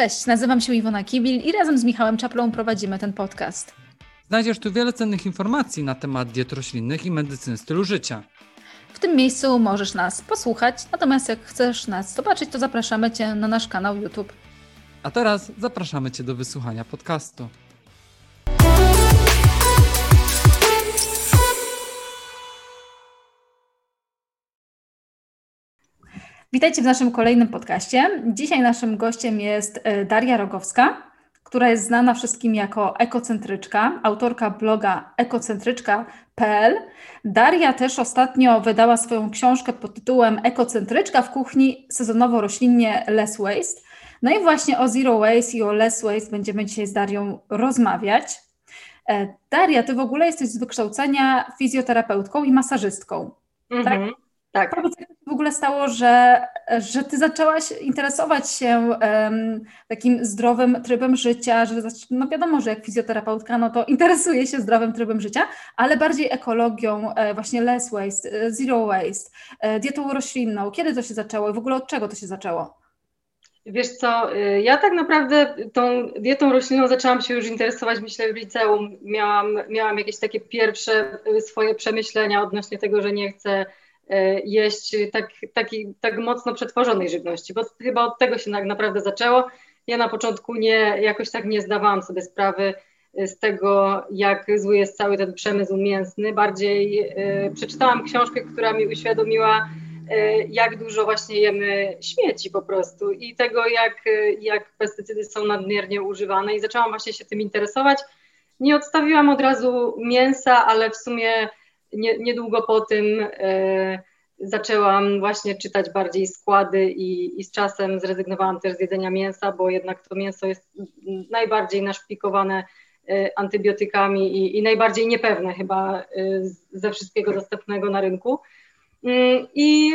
Cześć, nazywam się Iwona Kibil i razem z Michałem Czaplą prowadzimy ten podcast. Znajdziesz tu wiele cennych informacji na temat diet roślinnych i medycyny stylu życia. W tym miejscu możesz nas posłuchać, natomiast jak chcesz nas zobaczyć, to zapraszamy Cię na nasz kanał YouTube. A teraz zapraszamy Cię do wysłuchania podcastu. Witajcie w naszym kolejnym podcaście. Dzisiaj naszym gościem jest e, Daria Rogowska, która jest znana wszystkim jako ekocentryczka, autorka bloga ekocentryczka.pl. Daria też ostatnio wydała swoją książkę pod tytułem Ekocentryczka w kuchni sezonowo-roślinnie Less Waste. No i właśnie o Zero Waste i o Less Waste będziemy dzisiaj z Darią rozmawiać. E, Daria, ty w ogóle jesteś z wykształcenia fizjoterapeutką i masażystką. Tak? Tak. Powiedz, jak w ogóle stało, że, że ty zaczęłaś interesować się um, takim zdrowym trybem życia, że no wiadomo, że jak fizjoterapeutka, no to interesuje się zdrowym trybem życia, ale bardziej ekologią, e, właśnie less waste, e, zero waste, e, dietą roślinną. Kiedy to się zaczęło i w ogóle od czego to się zaczęło? Wiesz co, ja tak naprawdę tą dietą roślinną zaczęłam się już interesować, myślę, w liceum. Miałam, miałam jakieś takie pierwsze swoje przemyślenia odnośnie tego, że nie chcę jeść tak, taki, tak mocno przetworzonej żywności, bo chyba od tego się naprawdę zaczęło. Ja na początku nie, jakoś tak nie zdawałam sobie sprawy e, z tego, jak zły jest cały ten przemysł mięsny. Bardziej y, przeczytałam książkę, która mi uświadomiła, y, jak dużo właśnie jemy śmieci po prostu i tego, jak, jak pestycydy są nadmiernie używane i zaczęłam właśnie się tym interesować. Nie odstawiłam od razu mięsa, ale w sumie nie, niedługo po tym e, zaczęłam właśnie czytać bardziej składy i, i z czasem zrezygnowałam też z jedzenia mięsa, bo jednak to mięso jest najbardziej naszpikowane e, antybiotykami i, i najbardziej niepewne chyba e, ze wszystkiego dostępnego na rynku. Mm, I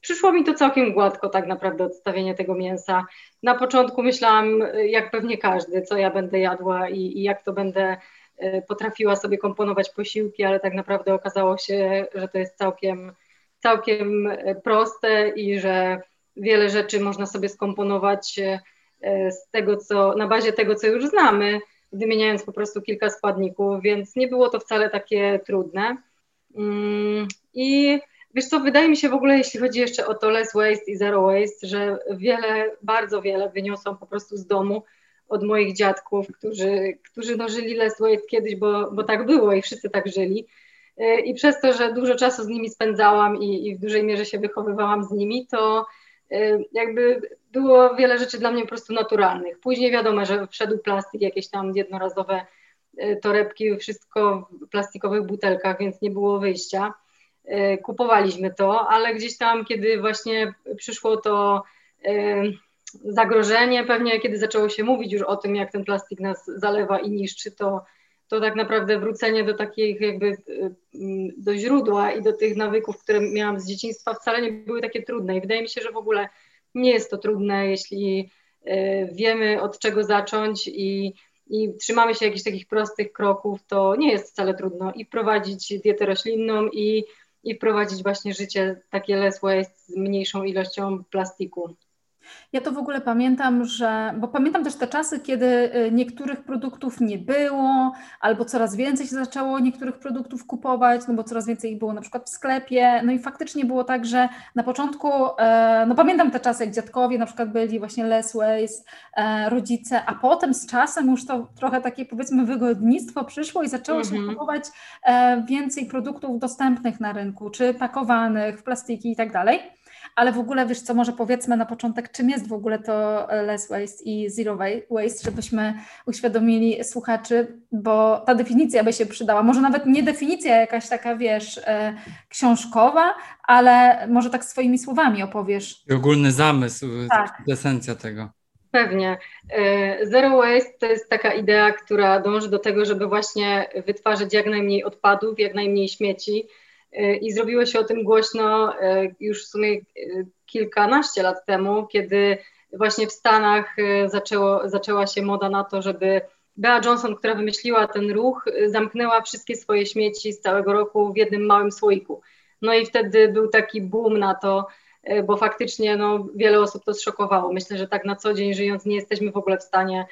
przyszło mi to całkiem gładko, tak naprawdę, odstawienie tego mięsa. Na początku myślałam, jak pewnie każdy, co ja będę jadła i, i jak to będę potrafiła sobie komponować posiłki, ale tak naprawdę okazało się, że to jest całkiem, całkiem e, proste i że wiele rzeczy można sobie skomponować e, z tego, co, na bazie tego, co już znamy, wymieniając po prostu kilka składników, więc nie było to wcale takie trudne. Mm, I wiesz co, wydaje mi się w ogóle, jeśli chodzi jeszcze o to less waste i zero waste, że wiele, bardzo wiele wyniosłam po prostu z domu, od moich dziadków, którzy, którzy no, żyli less waste kiedyś, bo, bo tak było i wszyscy tak żyli. E, I przez to, że dużo czasu z nimi spędzałam i, i w dużej mierze się wychowywałam z nimi, to e, jakby było wiele rzeczy dla mnie po prostu naturalnych. Później wiadomo, że wszedł plastik, jakieś tam jednorazowe e, torebki, wszystko w plastikowych butelkach, więc nie było wyjścia. Kupowaliśmy to, ale gdzieś tam, kiedy właśnie przyszło to zagrożenie pewnie, kiedy zaczęło się mówić już o tym, jak ten plastik nas zalewa i niszczy, to, to tak naprawdę wrócenie do takich jakby y, do źródła i do tych nawyków, które miałam z dzieciństwa wcale nie były takie trudne i wydaje mi się, że w ogóle nie jest to trudne, jeśli y, wiemy od czego zacząć i, i trzymamy się jakichś takich prostych kroków, to nie jest wcale trudno i wprowadzić dietę roślinną i, i wprowadzić właśnie życie takie less waste z mniejszą ilością plastiku. Ja to w ogóle pamiętam, że, bo pamiętam też te czasy, kiedy y, niektórych produktów nie było, albo coraz więcej się zaczęło niektórych produktów kupować, no bo coraz więcej ich było na przykład w sklepie. No i faktycznie było tak, że na początku, e, no pamiętam te czasy, jak dziadkowie na przykład byli właśnie less waste, e, rodzice, a potem z czasem już to trochę takie powiedzmy wygodnictwo przyszło i zaczęło się mhm. kupować e, więcej produktów dostępnych na rynku, czy pakowanych w plastiki i tak dalej ale w ogóle wiesz co, może powiedzmy na początek, czym jest w ogóle to e, less waste i zero waste, żebyśmy uświadomili słuchaczy, bo ta definicja by się przydała. Może nawet nie definicja jakaś taka, wiesz, e, książkowa, ale może tak swoimi słowami opowiesz. Ogólny zamysł, tak. esencja tego. Pewnie. E, zero waste to jest taka idea, która dąży do tego, żeby właśnie wytwarzać jak najmniej odpadów, jak najmniej śmieci, i zrobiło się o tym głośno e, już w sumie e, kilkanaście lat temu, kiedy właśnie w Stanach e, zaczęło, zaczęła się moda na to, żeby Bea Johnson, która wymyśliła ten ruch, zamknęła wszystkie swoje śmieci z całego roku w jednym małym słoiku. No i wtedy był taki boom na to, bo faktycznie no, wiele osób to zszokowało. Myślę, że tak na co dzień żyjąc nie jesteśmy w ogóle w stanie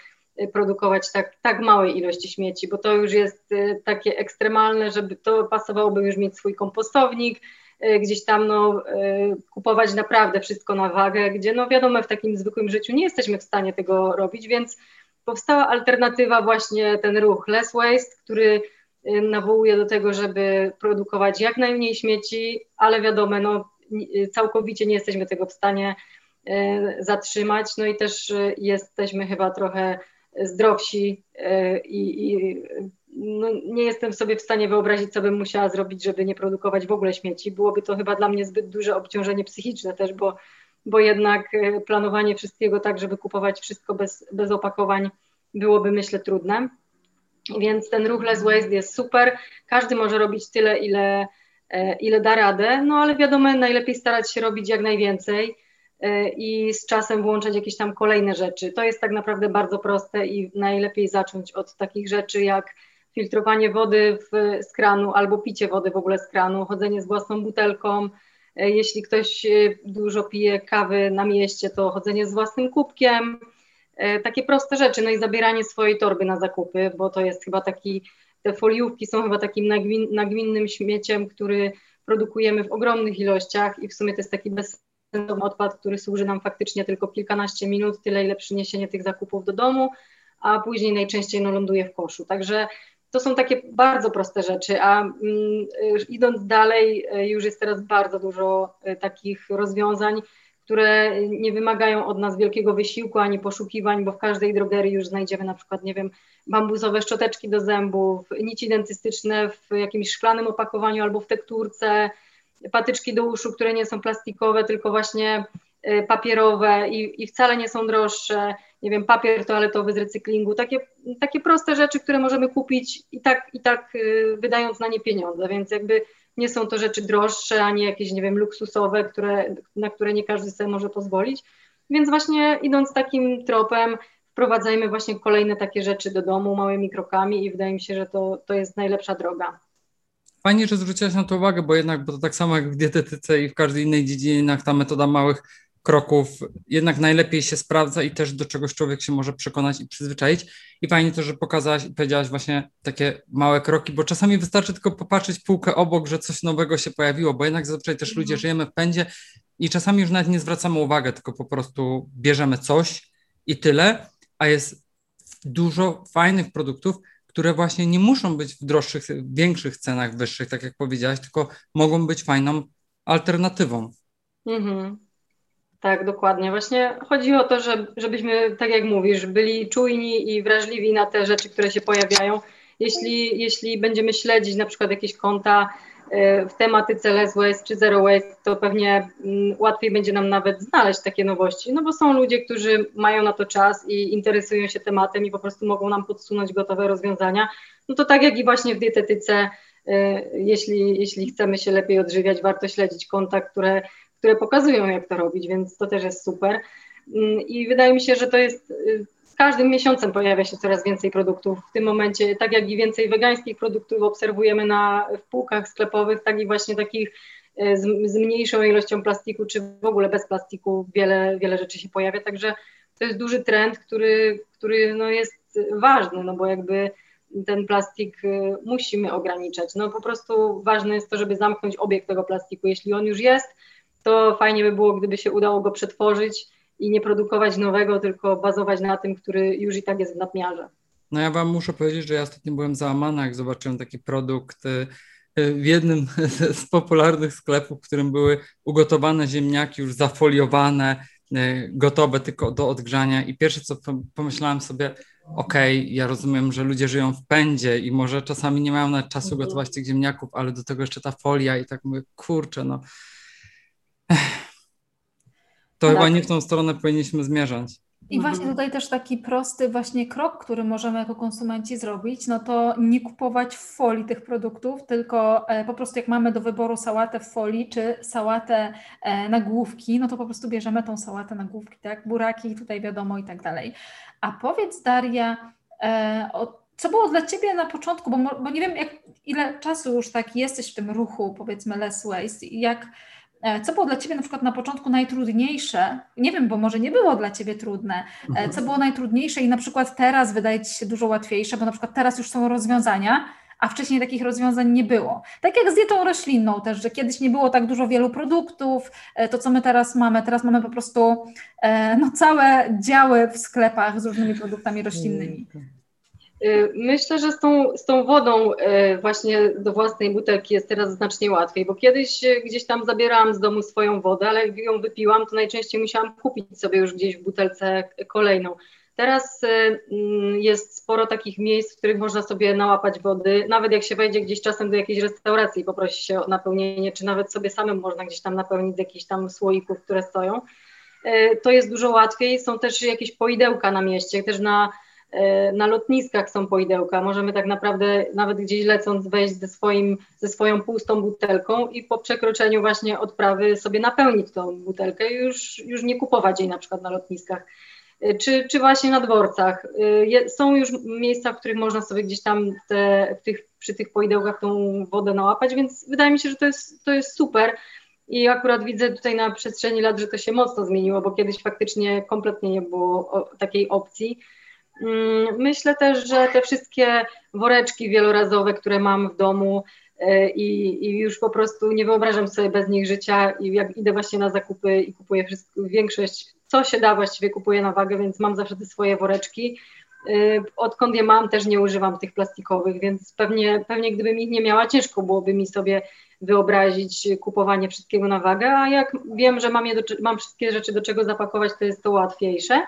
produkować tak, tak małej ilości śmieci, bo to już jest takie ekstremalne, żeby to pasowałoby już mieć swój kompostownik, gdzieś tam no, kupować naprawdę wszystko na wagę, gdzie no wiadomo w takim zwykłym życiu nie jesteśmy w stanie tego robić, więc powstała alternatywa właśnie ten ruch Less Waste, który y, nawołuje do tego, żeby produkować jak najmniej śmieci, ale wiadomo, no, całkowicie nie jesteśmy tego w stanie y, zatrzymać, no i też y, jesteśmy chyba trochę zdrowsi i, i no, nie jestem sobie w stanie wyobrazić, co bym musiała zrobić, żeby nie produkować w ogóle śmieci. Byłoby to chyba dla mnie zbyt duże obciążenie psychiczne też, bo bo jednak e, planowanie wszystkiego tak, żeby kupować wszystko bez, bez opakowań byłoby myślę trudne. Więc ten ruch Less Waste jest super. Każdy może robić tyle, ile, e, ile da radę, no ale wiadomo, najlepiej starać się robić jak najwięcej e, i z czasem włączać jakieś tam kolejne rzeczy. To jest tak naprawdę bardzo proste i najlepiej zacząć od takich rzeczy jak filtrowanie wody w, z kranu albo picie wody w ogóle z kranu, chodzenie z własną butelką, E, jeśli ktoś e, dużo pije kawy na mieście, to chodzenie z własnym kubkiem, takie proste rzeczy, no i zabieranie swojej torby na zakupy, bo to jest chyba taki, te foliówki są chyba takim nagmin, nagminnym śmieciem, który produkujemy w ogromnych ilościach i w sumie to jest taki bezsensowny odpad, który służy nam faktycznie tylko kilkanaście minut, tyle ile przyniesienie tych zakupów do domu, a później najczęściej no, ląduje w koszu. Także to są takie bardzo proste rzeczy, a mm, y, idąc dalej, y, już jest teraz bardzo dużo y, takich rozwiązań, które nie wymagają od nas wielkiego wysiłku ani poszukiwań, bo w każdej drogerii już znajdziemy na przykład, nie wiem, bambusowe szczoteczki do zębów, nici dentystyczne w jakimś szklanym opakowaniu albo w tekturce, patyczki do uszu, które nie są plastikowe, tylko właśnie papierowe i, i wcale nie są droższe. Nie wiem, papier toaletowy z recyklingu, takie, takie proste rzeczy, które możemy kupić i tak, i tak y, wydając na nie pieniądze, więc jakby nie są to rzeczy droższe, ani jakieś, nie wiem, luksusowe, które, na które nie każdy sobie może pozwolić, więc właśnie idąc takim tropem, wprowadzajmy właśnie kolejne takie rzeczy do domu małymi krokami i wydaje mi się, że to, to jest najlepsza droga. Fajnie, że zwróciłaś na to uwagę, bo jednak, bo to tak samo jak w dietetyce i w każdej innej dziedzinie, ta metoda małych kroków jednak najlepiej się sprawdza i też do czegoś człowiek się może przekonać i przyzwyczaić. I fajnie to, że pokazałaś i powiedziałaś właśnie takie małe kroki, bo czasami wystarczy tylko popatrzeć półkę obok, że coś nowego się pojawiło, bo jednak zazwyczaj też ludzie mhm. żyjemy w pędzie i czasami już nawet nie zwracamy uwagi, tylko po prostu bierzemy coś i tyle, a jest dużo fajnych produktów, które właśnie nie muszą być w droższych, większych cenach, wyższych, tak jak powiedziałaś, tylko mogą być fajną alternatywą. Mhm. Tak, dokładnie. Właśnie chodzi o to, że, żebyśmy, tak jak mówisz, byli czujni i wrażliwi na te rzeczy, które się pojawiają. Jeśli, jeśli będziemy śledzić na przykład jakieś konta w tematyce less waste czy zero waste, to pewnie mm, łatwiej będzie nam nawet znaleźć takie nowości, no bo są ludzie, którzy mają na to czas i interesują się tematem i po prostu mogą nam podsunąć gotowe rozwiązania. No to tak jak i właśnie w dietetyce, e, jeśli, jeśli chcemy się lepiej odżywiać, warto śledzić konta, które które pokazują, jak to robić, więc to też jest super. Mm, I wydaje mi się, że to jest y, każdym miesiącem pojawia się coraz więcej produktów. W tym momencie, tak jak i więcej wegańskich produktów obserwujemy na, w półkach sklepowych, tak i właśnie takich y, z, z mniejszą ilością plastiku, czy w ogóle bez plastiku wiele, wiele rzeczy się pojawia. Także to jest duży trend, który, który no jest ważny, no bo jakby ten plastik y, musimy ograniczać. No po prostu ważne jest to, żeby zamknąć obieg tego plastiku. Jeśli on już jest, to fajnie by było, gdyby się udało go przetworzyć i nie produkować nowego, tylko bazować na tym, który już i tak jest w nadmiarze. No ja Wam muszę powiedzieć, że ja ostatnio byłem załamany, jak zobaczyłem taki produkt y, y, w jednym z popularnych sklepów, w którym były ugotowane ziemniaki już zafoliowane, y, gotowe tylko do odgrzania i pierwsze co pomyślałem sobie, okej, okay, ja rozumiem, że ludzie żyją w pędzie i może czasami nie mają nawet czasu mhm. gotować tych ziemniaków, ale do tego jeszcze ta folia i tak mówię, kurczę, no to tak. chyba nie w tą stronę powinniśmy zmierzać. I właśnie tutaj też taki prosty właśnie krok, który możemy jako konsumenci zrobić, no to nie kupować w folii tych produktów, tylko e, po prostu jak mamy do wyboru sałatę w folii czy sałatę e, na główki, no to po prostu bierzemy tą sałatę na główki, tak? Buraki tutaj wiadomo i tak dalej. A powiedz Daria, e, co było dla Ciebie na początku, bo, bo nie wiem jak, ile czasu już tak jesteś w tym ruchu powiedzmy less waste, jak co było dla Ciebie na przykład na początku najtrudniejsze? Nie wiem, bo może nie było dla Ciebie trudne. E, mhm. Co było najtrudniejsze i na przykład teraz wydaje Ci się dużo łatwiejsze, bo na przykład teraz już są rozwiązania, a wcześniej takich rozwiązań nie było. Tak jak z dietą roślinną też, że kiedyś nie było tak dużo wielu produktów, e, to co my teraz mamy, teraz mamy po prostu no, całe działy w sklepach z różnymi produktami roślinnymi. Y, myślę, że z tą, z tą wodą y, właśnie do własnej butelki jest teraz znacznie łatwiej, bo kiedyś y, gdzieś tam zabierałam z domu swoją wodę, ale jak ją wypiłam, to najczęściej musiałam kupić sobie już gdzieś w butelce kolejną. Teraz mm, jest sporo takich miejsc, w których można sobie nałapać wody, nawet jak się wejdzie gdzieś czasem do jakiejś restauracji i poprosi się o napełnienie, czy nawet sobie samym można gdzieś tam napełnić z jakichś tam słoików, które stoją. To jest dużo łatwiej. Są też jakieś poidełka na mieście, też na na lotniskach są poidełka. Możemy tak naprawdę nawet gdzieś lecąc wejść ze, swoim, ze swoją pustą butelką i po przekroczeniu właśnie odprawy sobie napełnić tą butelkę i już, już nie kupować jej na przykład na lotniskach. E, czy, czy właśnie na dworcach. E, są już miejsca, w których można sobie gdzieś tam te, tych, przy tych poidełkach tą wodę nałapać, więc wydaje mi się, że to jest, to jest super. I akurat widzę tutaj na przestrzeni lat, że to się mocno zmieniło, bo kiedyś faktycznie kompletnie nie było takiej opcji. Mm, myślę też, że te wszystkie woreczki wielorazowe, które mam w domu e, i, i, już po prostu nie wyobrażam sobie bez nich życia i jak idę właśnie na zakupy i kupuję wszystko, większość, co się da właściwie kupuję na wagę, więc mam zawsze te swoje woreczki. E, odkąd je mam, też nie używam tych plastikowych, więc pewnie, pewnie gdybym ich nie miała, ciężko byłoby mi sobie wyobrazić kupowanie wszystkiego na wagę, a jak wiem, że mam, je do, mam wszystkie rzeczy do czego zapakować, to jest to łatwiejsze.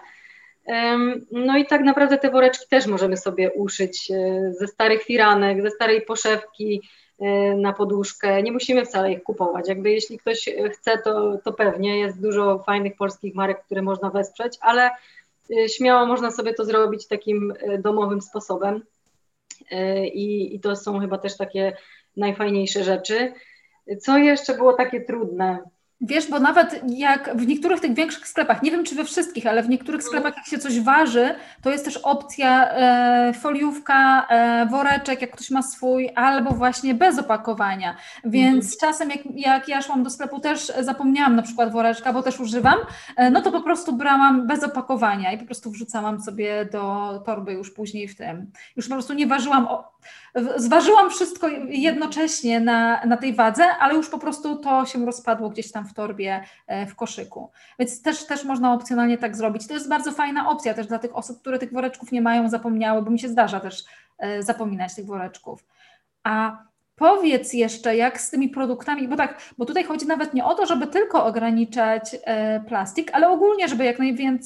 No i tak naprawdę te woreczki też możemy sobie uszyć e, ze starych firanek, ze starej poszewki e, na poduszkę. Nie musimy wcale ich kupować. Jakby jeśli ktoś chce, to, to pewnie jest dużo fajnych polskich marek, które można wesprzeć, ale e, śmiało można sobie to zrobić takim domowym sposobem. I, i to są chyba też takie najfajniejsze rzeczy. Co jeszcze było takie trudne? Wiesz, bo nawet jak w niektórych tych większych sklepach, nie wiem czy we wszystkich, ale w niektórych sklepach jak się coś waży, to jest też opcja e, foliówka, e, woreczek, jak ktoś ma swój, albo właśnie bez opakowania. Więc mhm. czasem jak, jak ja szłam do sklepu też zapomniałam na przykład woreczka, bo też używam, e, no to po prostu brałam bez opakowania i po prostu wrzucałam sobie do torby już później w tym. Już po prostu nie ważyłam o, Zważyłam wszystko jednocześnie na, na tej wadze, ale już po prostu to się rozpadło gdzieś tam w torbie, e, w koszyku. Więc też, też można opcjonalnie tak zrobić. To jest bardzo fajna opcja też dla tych osób, które tych woreczków nie mają, zapomniały, bo mi się zdarza też e, zapominać tych woreczków. A Powiedz jeszcze, jak z tymi produktami, bo tak, bo tutaj chodzi nawet nie o to, żeby tylko ograniczać e, plastik, ale ogólnie, żeby jak,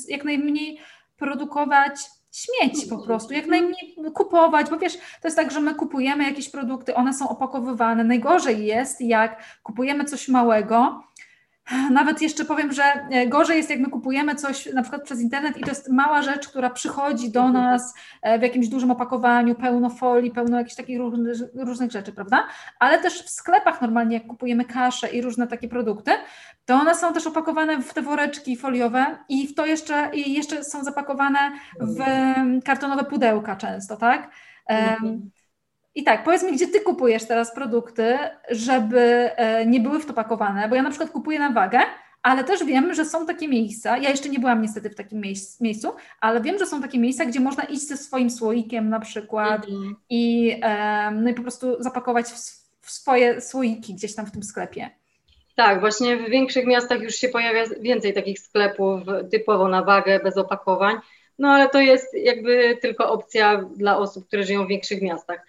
jak najmniej produkować śmieci po prostu, jak najmniej kupować, bo wiesz, to jest tak, że my kupujemy jakieś produkty, one są opakowywane. Najgorzej jest, jak kupujemy coś małego, nawet jeszcze powiem, że e, gorzej jest, jak my kupujemy coś na przykład przez internet i to jest mała rzecz, która przychodzi do mhm. nas e, w jakimś dużym opakowaniu, pełno folii, pełno jakichś takich różnych, różnych rzeczy, prawda? Ale też w sklepach normalnie, jak kupujemy kaszę i różne takie produkty, to one są też opakowane w te woreczki foliowe i w to jeszcze, i jeszcze są zapakowane w mhm. kartonowe pudełka często, tak? Um, i tak, powiedz mi, gdzie ty kupujesz teraz produkty, żeby e, nie były w to pakowane, bo ja na przykład kupuję na wagę, ale też wiem, że są takie miejsca, ja jeszcze nie byłam niestety w takim miejscu, ale wiem, że są takie miejsca, gdzie można iść ze swoim słoikiem na przykład mhm. i, no i po prostu zapakować w, w swoje słoiki gdzieś tam w tym sklepie. Tak, właśnie w większych miastach już się pojawia więcej takich sklepów typowo na wagę, bez opakowań, no ale to jest jakby tylko opcja dla osób, które żyją w większych miastach.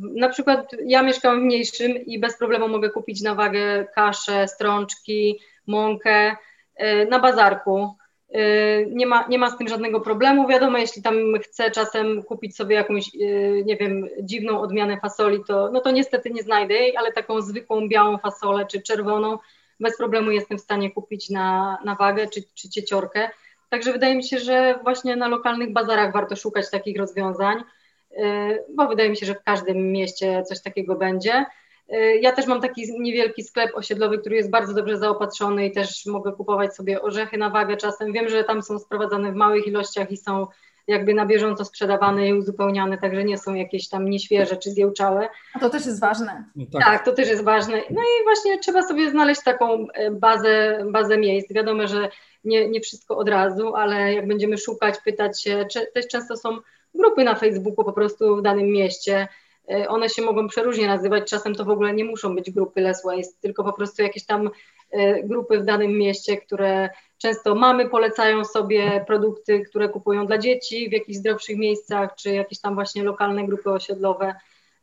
Na przykład ja mieszkam w mniejszym i bez problemu mogę kupić na wagę kaszę, strączki, mąkę e, na bazarku. E, nie ma, nie ma z tym żadnego problemu. Wiadomo, jeśli tam chcę czasem kupić sobie jakąś, e, nie wiem, dziwną odmianę fasoli, to, no to niestety nie znajdę jej, ale taką zwykłą białą fasolę czy czerwoną bez problemu jestem w stanie kupić na, na wagę czy, czy cieciorkę. Także wydaje mi się, że właśnie na lokalnych bazarach warto szukać takich rozwiązań. Y, bo wydaje mi się, że w każdym mieście coś takiego będzie. Y, ja też mam taki niewielki sklep osiedlowy, który jest bardzo dobrze zaopatrzony i też mogę kupować sobie orzechy na wagę czasem. Wiem, że tam są sprowadzane w małych ilościach i są jakby na bieżąco sprzedawane i uzupełniane, także nie są jakieś tam nieświeże czy zjełczałe. A to też jest ważne. No tak. tak. to też jest ważne. No i właśnie trzeba sobie znaleźć taką e, bazę, bazę miejsc. Wiadomo, że nie, nie wszystko od razu, ale jak będziemy szukać, pytać się, też często są grupy na Facebooku po prostu w danym mieście, e, one się mogą przeróżnie nazywać, czasem to w ogóle nie muszą być grupy Less Waste, tylko po prostu jakieś tam e, grupy w danym mieście, które często mamy polecają sobie produkty, które kupują dla dzieci w jakichś zdrowszych miejscach, czy jakieś tam właśnie lokalne grupy osiedlowe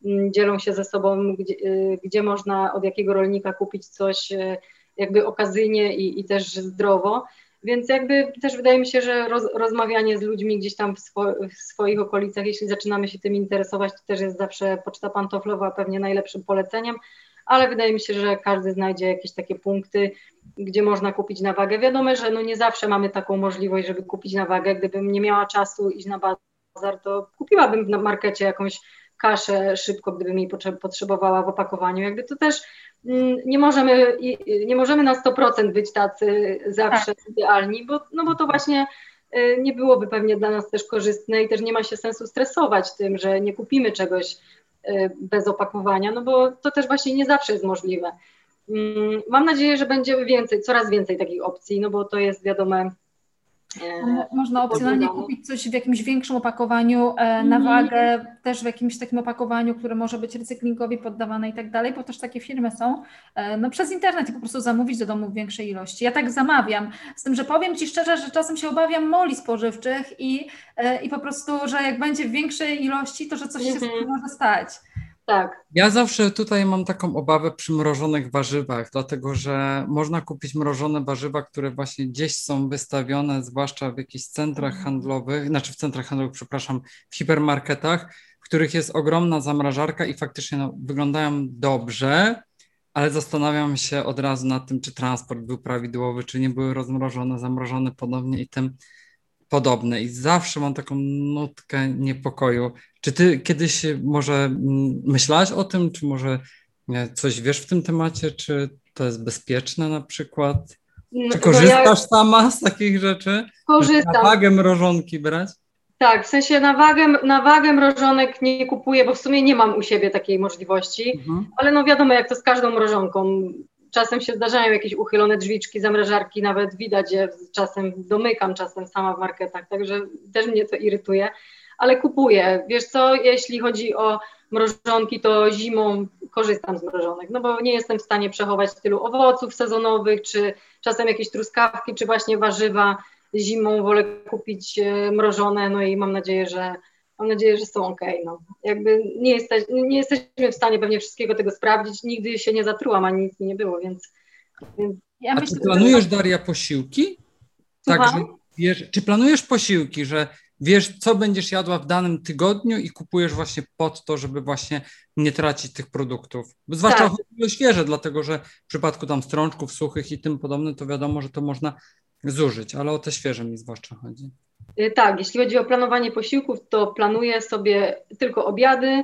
mm, dzielą się ze sobą, gdzie, e, gdzie można od jakiego rolnika kupić coś jakby okazyjnie i, i też zdrowo. Więc jakby też wydaje mi się, że roz, rozmawianie z ludźmi gdzieś tam w, swo, w, swoich okolicach, jeśli zaczynamy się tym interesować, to też jest zawsze poczta pantoflowa pewnie najlepszym poleceniem, ale wydaje mi się, że każdy znajdzie jakieś takie punkty, gdzie można kupić na wagę. Wiadomo, że no nie zawsze mamy taką możliwość, żeby kupić na wagę. Gdybym nie miała czasu iść na bazar, to kupiłabym na markecie jakąś kaszę szybko, gdybym jej potrzebowała w opakowaniu. Jakby to też mm, nie możemy, nie możemy na 100% być tacy zawsze tak. idealni, bo, no bo to właśnie y, nie byłoby pewnie dla nas też korzystne i też nie ma się sensu stresować tym, że nie kupimy czegoś y, bez opakowania, no bo to też właśnie nie zawsze jest możliwe. Mm, mam nadzieję, że będzie więcej, coraz więcej takich opcji, no bo to jest wiadome można opcjonalnie kupić coś w jakimś większym opakowaniu e, na mhm. wagę, też w jakimś takim opakowaniu, które może być recyklingowi poddawane i tak dalej, bo też takie firmy są. E, no przez internet i po prostu zamówić do domu w większej ilości. Ja tak zamawiam, z tym, że powiem Ci szczerze, że czasem się obawiam moli spożywczych i, e, i po prostu, że jak będzie w większej ilości, to że coś się mhm. może stać. Tak. Ja zawsze tutaj mam taką obawę przy mrożonych warzywach, dlatego że można kupić mrożone warzywa, które właśnie gdzieś są wystawione, zwłaszcza w jakichś centrach mhm. handlowych, znaczy w centrach handlowych, przepraszam, w hipermarketach, w których jest ogromna zamrażarka i faktycznie no, wyglądają dobrze, ale zastanawiam się od razu nad tym, czy transport był prawidłowy, czy nie były rozmrożone, zamrożone podobnie i tym podobne. I zawsze mam taką nutkę niepokoju, czy ty kiedyś może mm, myślałaś o tym, czy może coś wiesz w tym temacie, czy to jest bezpieczne na przykład? No, czy korzystasz ja... sama z takich rzeczy? Korzystam. Na wagę mrożonki brać? Tak, w sensie na wagę, na wagę mrożonek nie kupuję, bo w sumie nie mam u siebie takiej możliwości, mhm. ale no wiadomo jak to z każdą mrożonką. Czasem się zdarzają jakieś uchylone drzwiczki, zamrażarki, nawet widać je, czasem domykam czasem sama w marketach, także też mnie to irytuje ale kupuję. Wiesz co, jeśli chodzi o mrożonki, to zimą korzystam z mrożonek, no bo nie jestem w stanie przechować tylu owoców sezonowych, czy czasem jakieś truskawki, czy właśnie warzywa zimą wolę kupić e, mrożone, no i mam nadzieję, że mam nadzieję, że są ok. No. Jakby nie, jesteś, nie jesteśmy w stanie pewnie wszystkiego tego sprawdzić, nigdy się nie zatrułam, ani nic mi nie było, więc... więc ja A myślę, czy planujesz, Daria, posiłki? Także wiesz, czy planujesz posiłki, że wiesz, co będziesz jadła w danym tygodniu i kupujesz właśnie pod to, żeby właśnie nie tracić tych produktów. Zwłaszcza tak. chodzi o świeże, dlatego że w przypadku tam strączków suchych i tym podobne, to wiadomo, że to można zużyć, ale o te świeże mi zwłaszcza chodzi. Y, tak, jeśli chodzi o planowanie posiłków, to planuję sobie tylko obiady,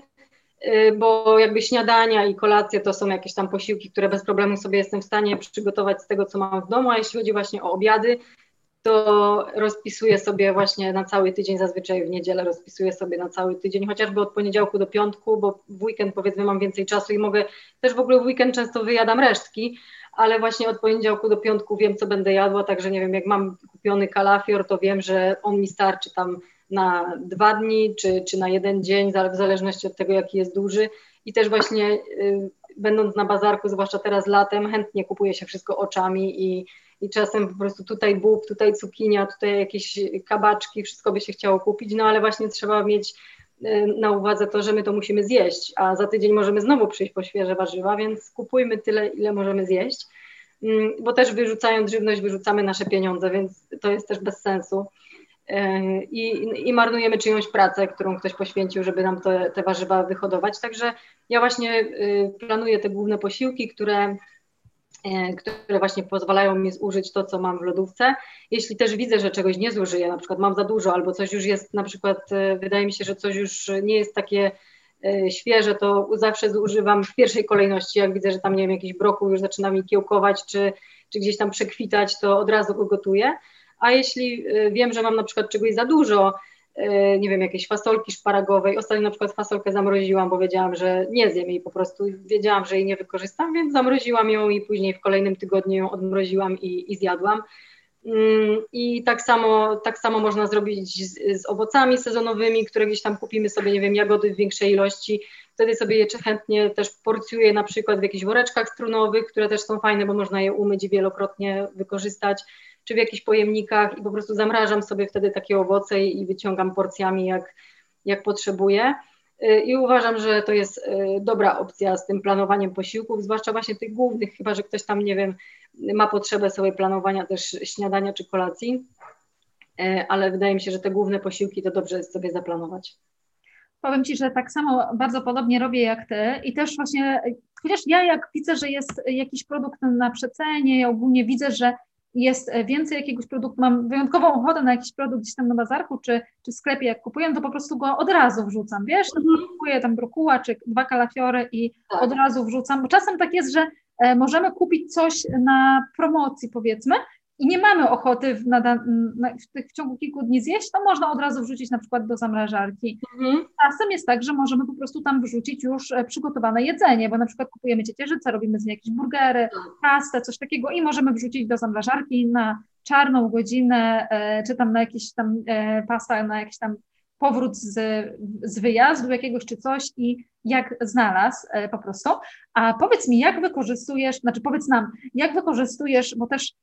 y, bo jakby śniadania i kolacje to są jakieś tam posiłki, które bez problemu sobie jestem w stanie przygotować z tego, co mam w domu, a jeśli chodzi właśnie o obiady, to rozpisuję sobie właśnie na cały tydzień, zazwyczaj w niedzielę rozpisuję sobie na cały tydzień, chociażby od poniedziałku do piątku, bo w weekend powiedzmy mam więcej czasu i mogę, też w ogóle w weekend często wyjadam resztki, ale właśnie od poniedziałku do piątku wiem, co będę jadła, także nie wiem, jak mam kupiony kalafior, to wiem, że on mi starczy tam na dwa dni, czy, czy na jeden dzień, w zależności od tego, jaki jest duży. I też właśnie y, będąc na bazarku, zwłaszcza teraz latem, chętnie kupuje się wszystko oczami i i czasem po prostu tutaj bób, tutaj cukinia, tutaj jakieś kabaczki, wszystko by się chciało kupić, no ale właśnie trzeba mieć na uwadze to, że my to musimy zjeść, a za tydzień możemy znowu przyjść po świeże warzywa, więc kupujmy tyle, ile możemy zjeść, mm, bo też wyrzucając żywność, wyrzucamy nasze pieniądze, więc to jest też bez sensu. Y, I, i marnujemy czyjąś pracę, którą ktoś poświęcił, żeby nam te, te warzywa wyhodować. Także ja właśnie y, planuję te główne posiłki, które które właśnie pozwalają mi zużyć to, co mam w lodówce. Jeśli też widzę, że czegoś nie zużyję, na przykład mam za dużo albo coś już jest, na przykład e, wydaje mi się, że coś już nie jest takie e, świeże, to zawsze zużywam w pierwszej kolejności. Jak widzę, że tam nie wiem, jakiś brokuł już zaczyna mi kiełkować, czy, czy gdzieś tam przekwitać, to od razu go gotuję. A jeśli wiem, że mam na przykład czegoś za dużo, e, nie wiem, jakieś fasolki szparagowej. Ostatnio na przykład fasolkę zamroziłam, bo wiedziałam, że nie zjem jej po prostu. Wiedziałam, że jej nie wykorzystam, więc zamroziłam ją i później w kolejnym tygodniu ją odmroziłam i, i zjadłam. Mm, I tak samo, tak samo można zrobić z, z, owocami sezonowymi, które gdzieś tam kupimy sobie, nie wiem, jagody w większej ilości. Wtedy sobie je chętnie też porcjuję na przykład w jakichś woreczkach strunowych, które też są fajne, bo można je umyć i wielokrotnie wykorzystać, czy w jakichś pojemnikach i po prostu zamrażam sobie wtedy takie owoce i wyciągam porcjami jak, jak potrzebuję. Y, I uważam, że to jest y, dobra opcja z tym planowaniem posiłków, zwłaszcza właśnie tych głównych, chyba że ktoś tam, nie wiem, ma potrzebę sobie planowania też śniadania czy kolacji, y, ale wydaje mi się, że te główne posiłki to dobrze jest sobie zaplanować. Powiem Ci, że tak samo bardzo podobnie robię jak Ty i też właśnie, chociaż ja jak widzę, że jest jakiś produkt na przecenie, ja ogólnie widzę, że jest e, więcej jakiegoś produktu, mam wyjątkową ochotę na jakiś produkt gdzieś tam na bazarku czy, czy w sklepie, jak kupuję, to po prostu go od razu wrzucam, wiesz, no, kupuję tam brokuła czy dwa kalafiory i tak. od razu wrzucam, bo czasem tak jest, że e, możemy kupić coś na promocji powiedzmy i nie mamy ochoty w, na, na, w, tych, w ciągu kilku dni zjeść, to można od razu wrzucić na przykład do zamrażarki. Mhm. Czasem jest tak, że możemy po prostu tam wrzucić już e, przygotowane jedzenie, bo na przykład kupujemy ciecierzycę, robimy z niej jakieś burgery, tak. pastę, coś takiego i możemy wrzucić do zamrażarki na czarną godzinę, e, czy tam na jakieś tam e, pasta, na jakiś tam powrót z, z wyjazdu jakiegoś czy coś i jak znalazł po prostu. A powiedz mi, jak wykorzystujesz, znaczy powiedz nam, jak wykorzystujesz, bo też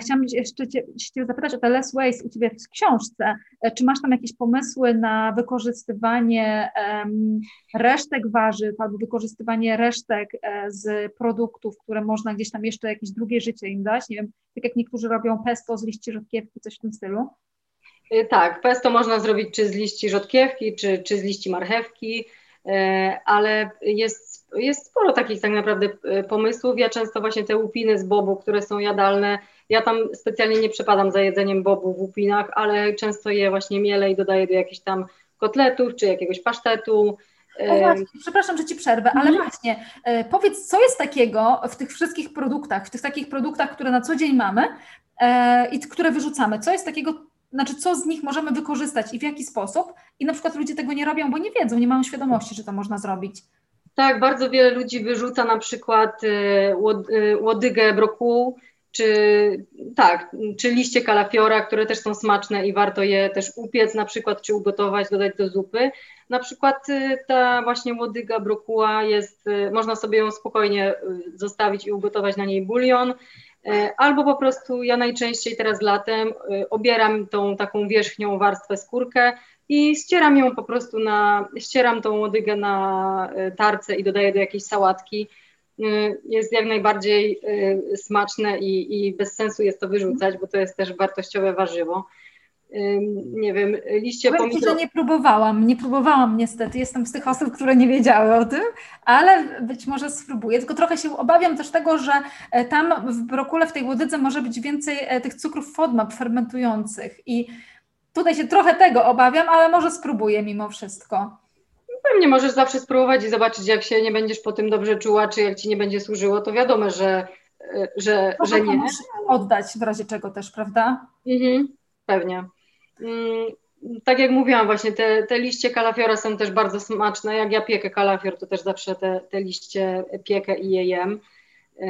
Chciałam jeszcze cię, cię zapytać o te less waste u Ciebie w książce. E, czy masz tam jakieś pomysły na wykorzystywanie um, resztek warzyw albo wykorzystywanie resztek e, z produktów, które można gdzieś tam jeszcze jakieś drugie życie im dać? Nie wiem, tak jak niektórzy robią pesto z liści rzodkiewki, coś w tym stylu. E, tak, pesto można zrobić czy z liści rzodkiewki, czy, czy z liści marchewki, ale jest, jest sporo takich tak naprawdę pomysłów. Ja często właśnie te łupiny z bobu, które są jadalne, ja tam specjalnie nie przepadam za jedzeniem bobu w upinach, ale często je właśnie miele i dodaję do jakichś tam kotletów czy jakiegoś pasztetu. O właśnie, przepraszam, że Ci przerwę, ale mhm. właśnie e, powiedz, co jest takiego w tych wszystkich produktach, w tych takich produktach, które na co dzień mamy e, i które wyrzucamy, co jest takiego, znaczy co z nich możemy wykorzystać i w jaki sposób i na przykład ludzie tego nie robią, bo nie wiedzą, nie mają świadomości, że to można zrobić. Tak, bardzo wiele ludzi wyrzuca na przykład e, łodygę brokułu, czy tak, czy liście kalafiora, które też są smaczne i warto je też upiec na przykład, czy ugotować, dodać do zupy. Na przykład y, ta właśnie łodyga brokuła jest, y, można sobie ją spokojnie y, zostawić i ugotować na niej bulion, albo po prostu ja najczęściej teraz latem obieram tą taką wierzchnią warstwę skórkę i ścieram ją po prostu na, ścieram tą łodygę na tarce i dodaję do jakiejś sałatki. Jest jak najbardziej smaczne i, i bez sensu jest to wyrzucać, bo to jest też wartościowe warzywo nie wiem, liście pomidorów. że nie próbowałam, nie próbowałam niestety, jestem z tych osób, które nie wiedziały o tym, ale być może spróbuję, tylko trochę się obawiam też tego, że e, tam w brokule, w tej łodydze może być więcej e, tych cukrów FODMAP fermentujących i tutaj się trochę tego obawiam, ale może spróbuję mimo wszystko. Pewnie możesz zawsze spróbować i zobaczyć, jak się nie będziesz po tym dobrze czuła, czy jak ci nie będzie służyło, to wiadomo, że, że, że nie. Oddać w razie czego też, prawda? Mhm, pewnie. Mm, tak jak mówiłam, właśnie te, te liście kalafiora są też bardzo smaczne. Jak ja piekę kalafior, to też zawsze te, te liście piekę i je jem. E,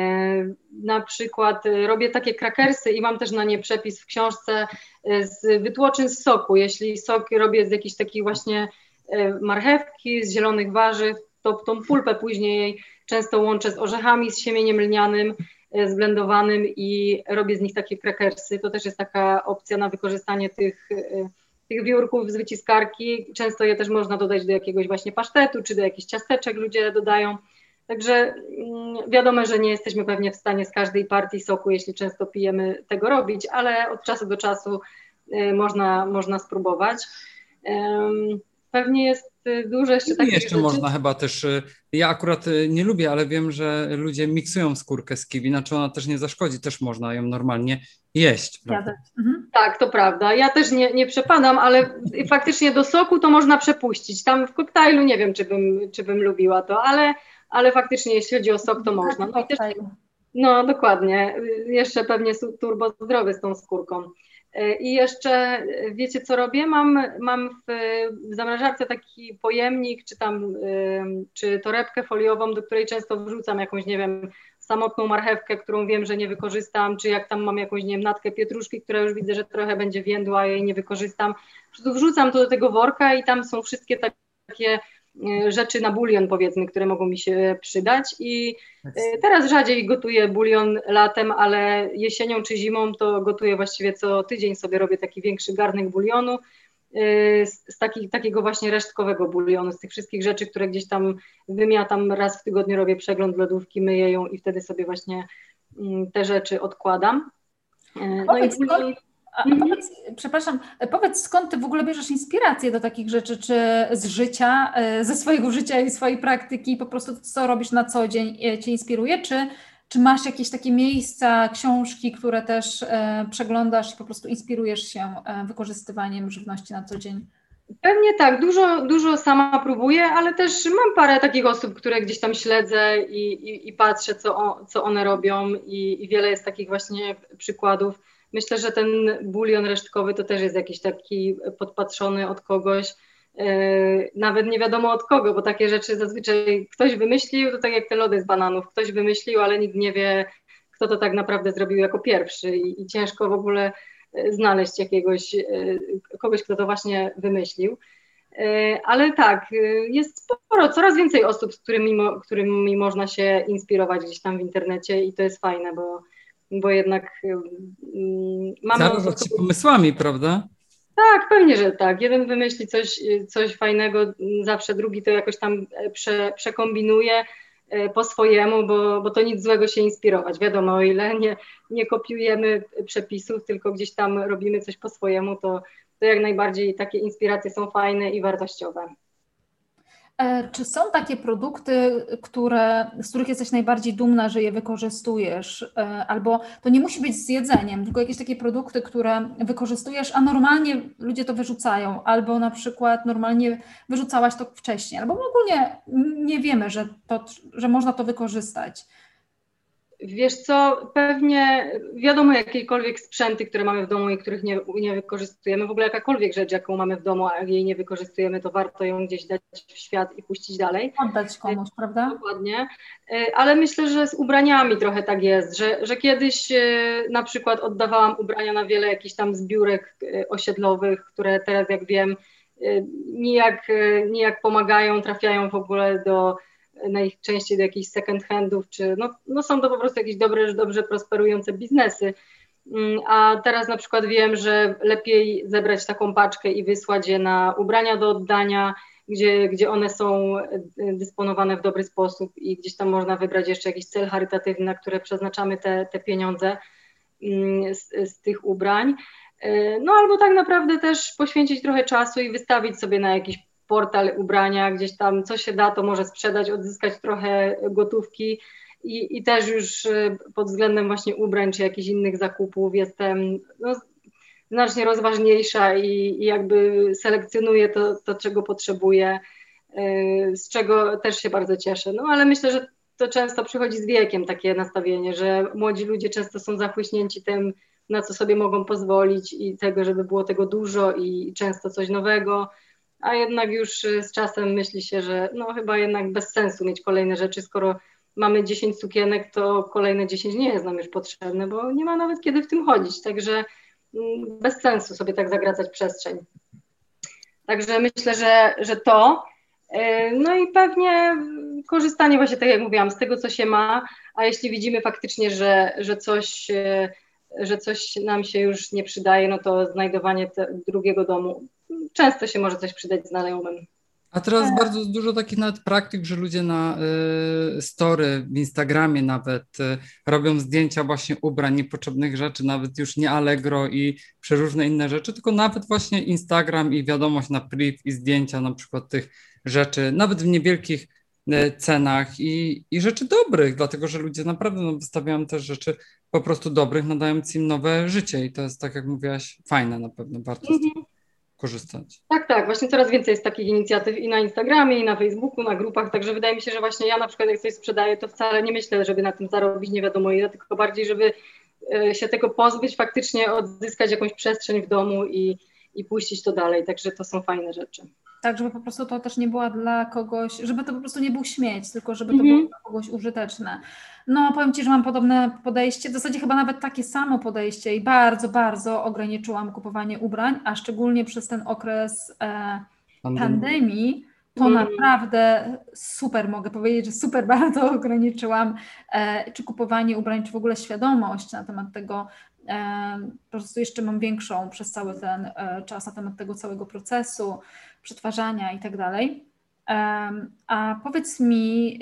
na przykład robię takie krakersy i mam też na nie przepis w książce e, z wytłoczyn z soku. Jeśli sok robię z jakichś takich właśnie E, marchewki, z zielonych warzyw, to tą pulpę później często łączę z orzechami, z siemieniem lnianym e, zblendowanym i robię z nich takie krakersy. To też jest taka opcja na wykorzystanie tych, e, tych wiórków z wyciskarki. Często je też można dodać do jakiegoś właśnie pasztetu, czy do jakichś ciasteczek ludzie dodają. Także mm, wiadomo, że nie jesteśmy pewnie w stanie z każdej partii soku, jeśli często pijemy, tego robić, ale od czasu do czasu można, można spróbować. Pewnie jest dużo jeszcze takich jeszcze rzeczy. można chyba też, y, ja akurat y, nie lubię, ale wiem, że ludzie miksują skórkę z kiwi, znaczy ona też nie zaszkodzi, też można ją normalnie jeść. Mhm. Tak, to prawda. Ja też nie, nie przepadam, ale faktycznie do soku to można przepuścić. Tam w koktajlu nie wiem, czy bym, czy bym lubiła to, ale, ale faktycznie jeśli chodzi o sok, to można. No, też, no dokładnie. Jeszcze pewnie turbo zdrowy z tą skórką. E, I jeszcze e, wiecie, co robię? Mam, mam w, zamrażarce taki pojemnik, czy tam, czy torebkę foliową, do której często wrzucam jakąś, nie wiem, samotną marchewkę, którą wiem, że nie wykorzystam, czy jak tam mam jakąś, nie wiem, natkę pietruszki, która już widzę, że trochę będzie więdła, jej nie wykorzystam. Po prostu wrzucam to do tego worka i tam są wszystkie takie rzeczy na bulion, powiedzmy, które mogą mi się przydać. I e, teraz rzadziej gotuję bulion latem, ale jesienią czy zimą to gotuję właściwie co tydzień sobie robię taki większy garnek bulionu. E, z, z taki, takiego właśnie resztkowego bulionu, z tych wszystkich rzeczy, które gdzieś tam wymiatam, raz w tygodniu robię przegląd lodówki, myję ją i wtedy sobie właśnie mm, te rzeczy odkładam. No i bulion... A, powiedz, przepraszam, powiedz skąd ty w ogóle bierzesz inspirację do takich rzeczy, czy z życia, e, ze swojego życia i swojej praktyki, po prostu co robisz na co dzień e, cię inspiruje, czy, czy masz jakieś takie miejsca, książki, które też e, przeglądasz i po prostu inspirujesz się wykorzystywaniem żywności na co dzień? Pewnie tak, dużo, dużo sama próbuję, ale też mam parę takich osób, które gdzieś tam śledzę i, i, i patrzę, co, o, co one robią i, i wiele jest takich właśnie przykładów Myślę, że ten bulion resztkowy to też jest jakiś taki podpatrzony od kogoś, e, nawet nie wiadomo od kogo, bo takie rzeczy zazwyczaj ktoś wymyślił, to tak jak te lody z bananów, ktoś wymyślił, ale nikt nie wie, kto to tak naprawdę zrobił jako pierwszy i, i ciężko w ogóle e, znaleźć jakiegoś, e, kogoś, kto to właśnie wymyślił. Ale tak, jest sporo, coraz więcej osób, z którymi, którymi można się inspirować gdzieś tam w internecie i to jest fajne, bo bo jednak um, mamy... Zarządzać się pomysłami, prawda? Tak, pewnie, że tak. Jeden wymyśli coś, coś fajnego, zawsze drugi to jakoś tam e, prze, przekombinuje e, po swojemu, bo, bo to nic złego się inspirować. Wiadomo, o ile nie, nie kopiujemy przepisów, tylko gdzieś tam robimy coś po swojemu, to, to jak najbardziej takie inspiracje są fajne i wartościowe. E, czy są takie produkty, które, z których jesteś najbardziej dumna, że je wykorzystujesz? E, albo to nie musi być z jedzeniem, tylko jakieś takie produkty, które wykorzystujesz, a normalnie ludzie to wyrzucają, albo na przykład normalnie wyrzucałaś to wcześniej, albo ogólnie nie wiemy, że, to, że można to wykorzystać. Wiesz co, pewnie wiadomo jakiekolwiek sprzęty, które mamy w domu i których nie, nie wykorzystujemy, w ogóle jakakolwiek rzecz, jaką mamy w domu, a jej nie wykorzystujemy, to warto ją gdzieś dać w świat i puścić dalej. Oddać komuś, prawda? Dokładnie. E, ale myślę, że z ubraniami trochę tak jest, że, że kiedyś e, na przykład oddawałam ubrania na wiele jakichś tam zbiórek e, osiedlowych, które teraz jak wiem nijak, nijak pomagają, trafiają w ogóle do najczęściej do jakichś second handów, czy no, no są to po prostu jakieś dobre, dobrze prosperujące biznesy. Mm, a teraz na przykład wiem, że lepiej zebrać taką paczkę i wysłać je na ubrania do oddania, gdzie, gdzie one są e, dysponowane w dobry sposób i gdzieś tam można wybrać jeszcze jakiś cel charytatywny, na które przeznaczamy te, te pieniądze mm, z, z tych ubrań. E, no albo tak naprawdę też poświęcić trochę czasu i wystawić sobie na jakiś portal ubrania, gdzieś tam co się da, to może sprzedać, odzyskać trochę gotówki. I, i też już y, pod względem właśnie ubrań czy jakichś innych zakupów jestem no, znacznie rozważniejsza i, i jakby selekcjonuję to, to, czego potrzebuję, y, z czego też się bardzo cieszę. No ale myślę, że to często przychodzi z wiekiem takie nastawienie, że młodzi ludzie często są zachłyśnięci tym, na co sobie mogą pozwolić i tego, żeby było tego dużo i często coś nowego a jednak już y, z czasem myśli się, że no chyba jednak bez sensu mieć kolejne rzeczy, skoro mamy 10 sukienek, to kolejne 10 nie jest nam już potrzebne, bo nie ma nawet kiedy w tym chodzić, także mm, bez sensu sobie tak zagracać przestrzeń. Także myślę, że, że to. Y, no i pewnie korzystanie właśnie, tak jak mówiłam, z tego, co się ma, a jeśli widzimy faktycznie, że, że coś y, że coś nam się już nie przydaje, no to znajdowanie drugiego domu często się może coś przydać znajomym. A teraz tak. bardzo dużo takich nawet praktyk, że ludzie na y, story, w Instagramie nawet y, robią zdjęcia właśnie ubrań, niepotrzebnych rzeczy, nawet już nie Allegro i przeróżne inne rzeczy, tylko nawet właśnie Instagram i wiadomość na priv i zdjęcia na przykład tych rzeczy, nawet w niewielkich y, cenach i, i rzeczy dobrych, dlatego że ludzie naprawdę no, wystawiają też rzeczy po prostu dobrych, nadając im nowe życie i to jest, tak jak mówiłaś, fajne na pewno, warto mm -hmm korzystać. Tak, tak, właśnie coraz więcej jest takich inicjatyw i na Instagramie, i na Facebooku, na grupach, także wydaje mi się, że właśnie ja na przykład jak coś sprzedaję, to wcale nie myślę, żeby na tym zarobić nie wiadomo ile, tylko bardziej, żeby się tego pozbyć, faktycznie odzyskać jakąś przestrzeń w domu i, i puścić to dalej. Także to są fajne rzeczy. Tak, żeby po prostu to też nie była dla kogoś, żeby to po prostu nie był śmieć, tylko żeby to było mhm. dla kogoś użyteczne. No, powiem Ci, że mam podobne podejście, w zasadzie chyba nawet takie samo podejście i bardzo, bardzo ograniczyłam kupowanie ubrań, a szczególnie przez ten okres e, pandemii, to mm. naprawdę super, mogę powiedzieć, że super bardzo ograniczyłam e, czy kupowanie ubrań, czy w ogóle świadomość na temat tego, po prostu jeszcze mam większą przez cały ten e, czas na temat tego całego procesu, przetwarzania i tak dalej. A powiedz mi,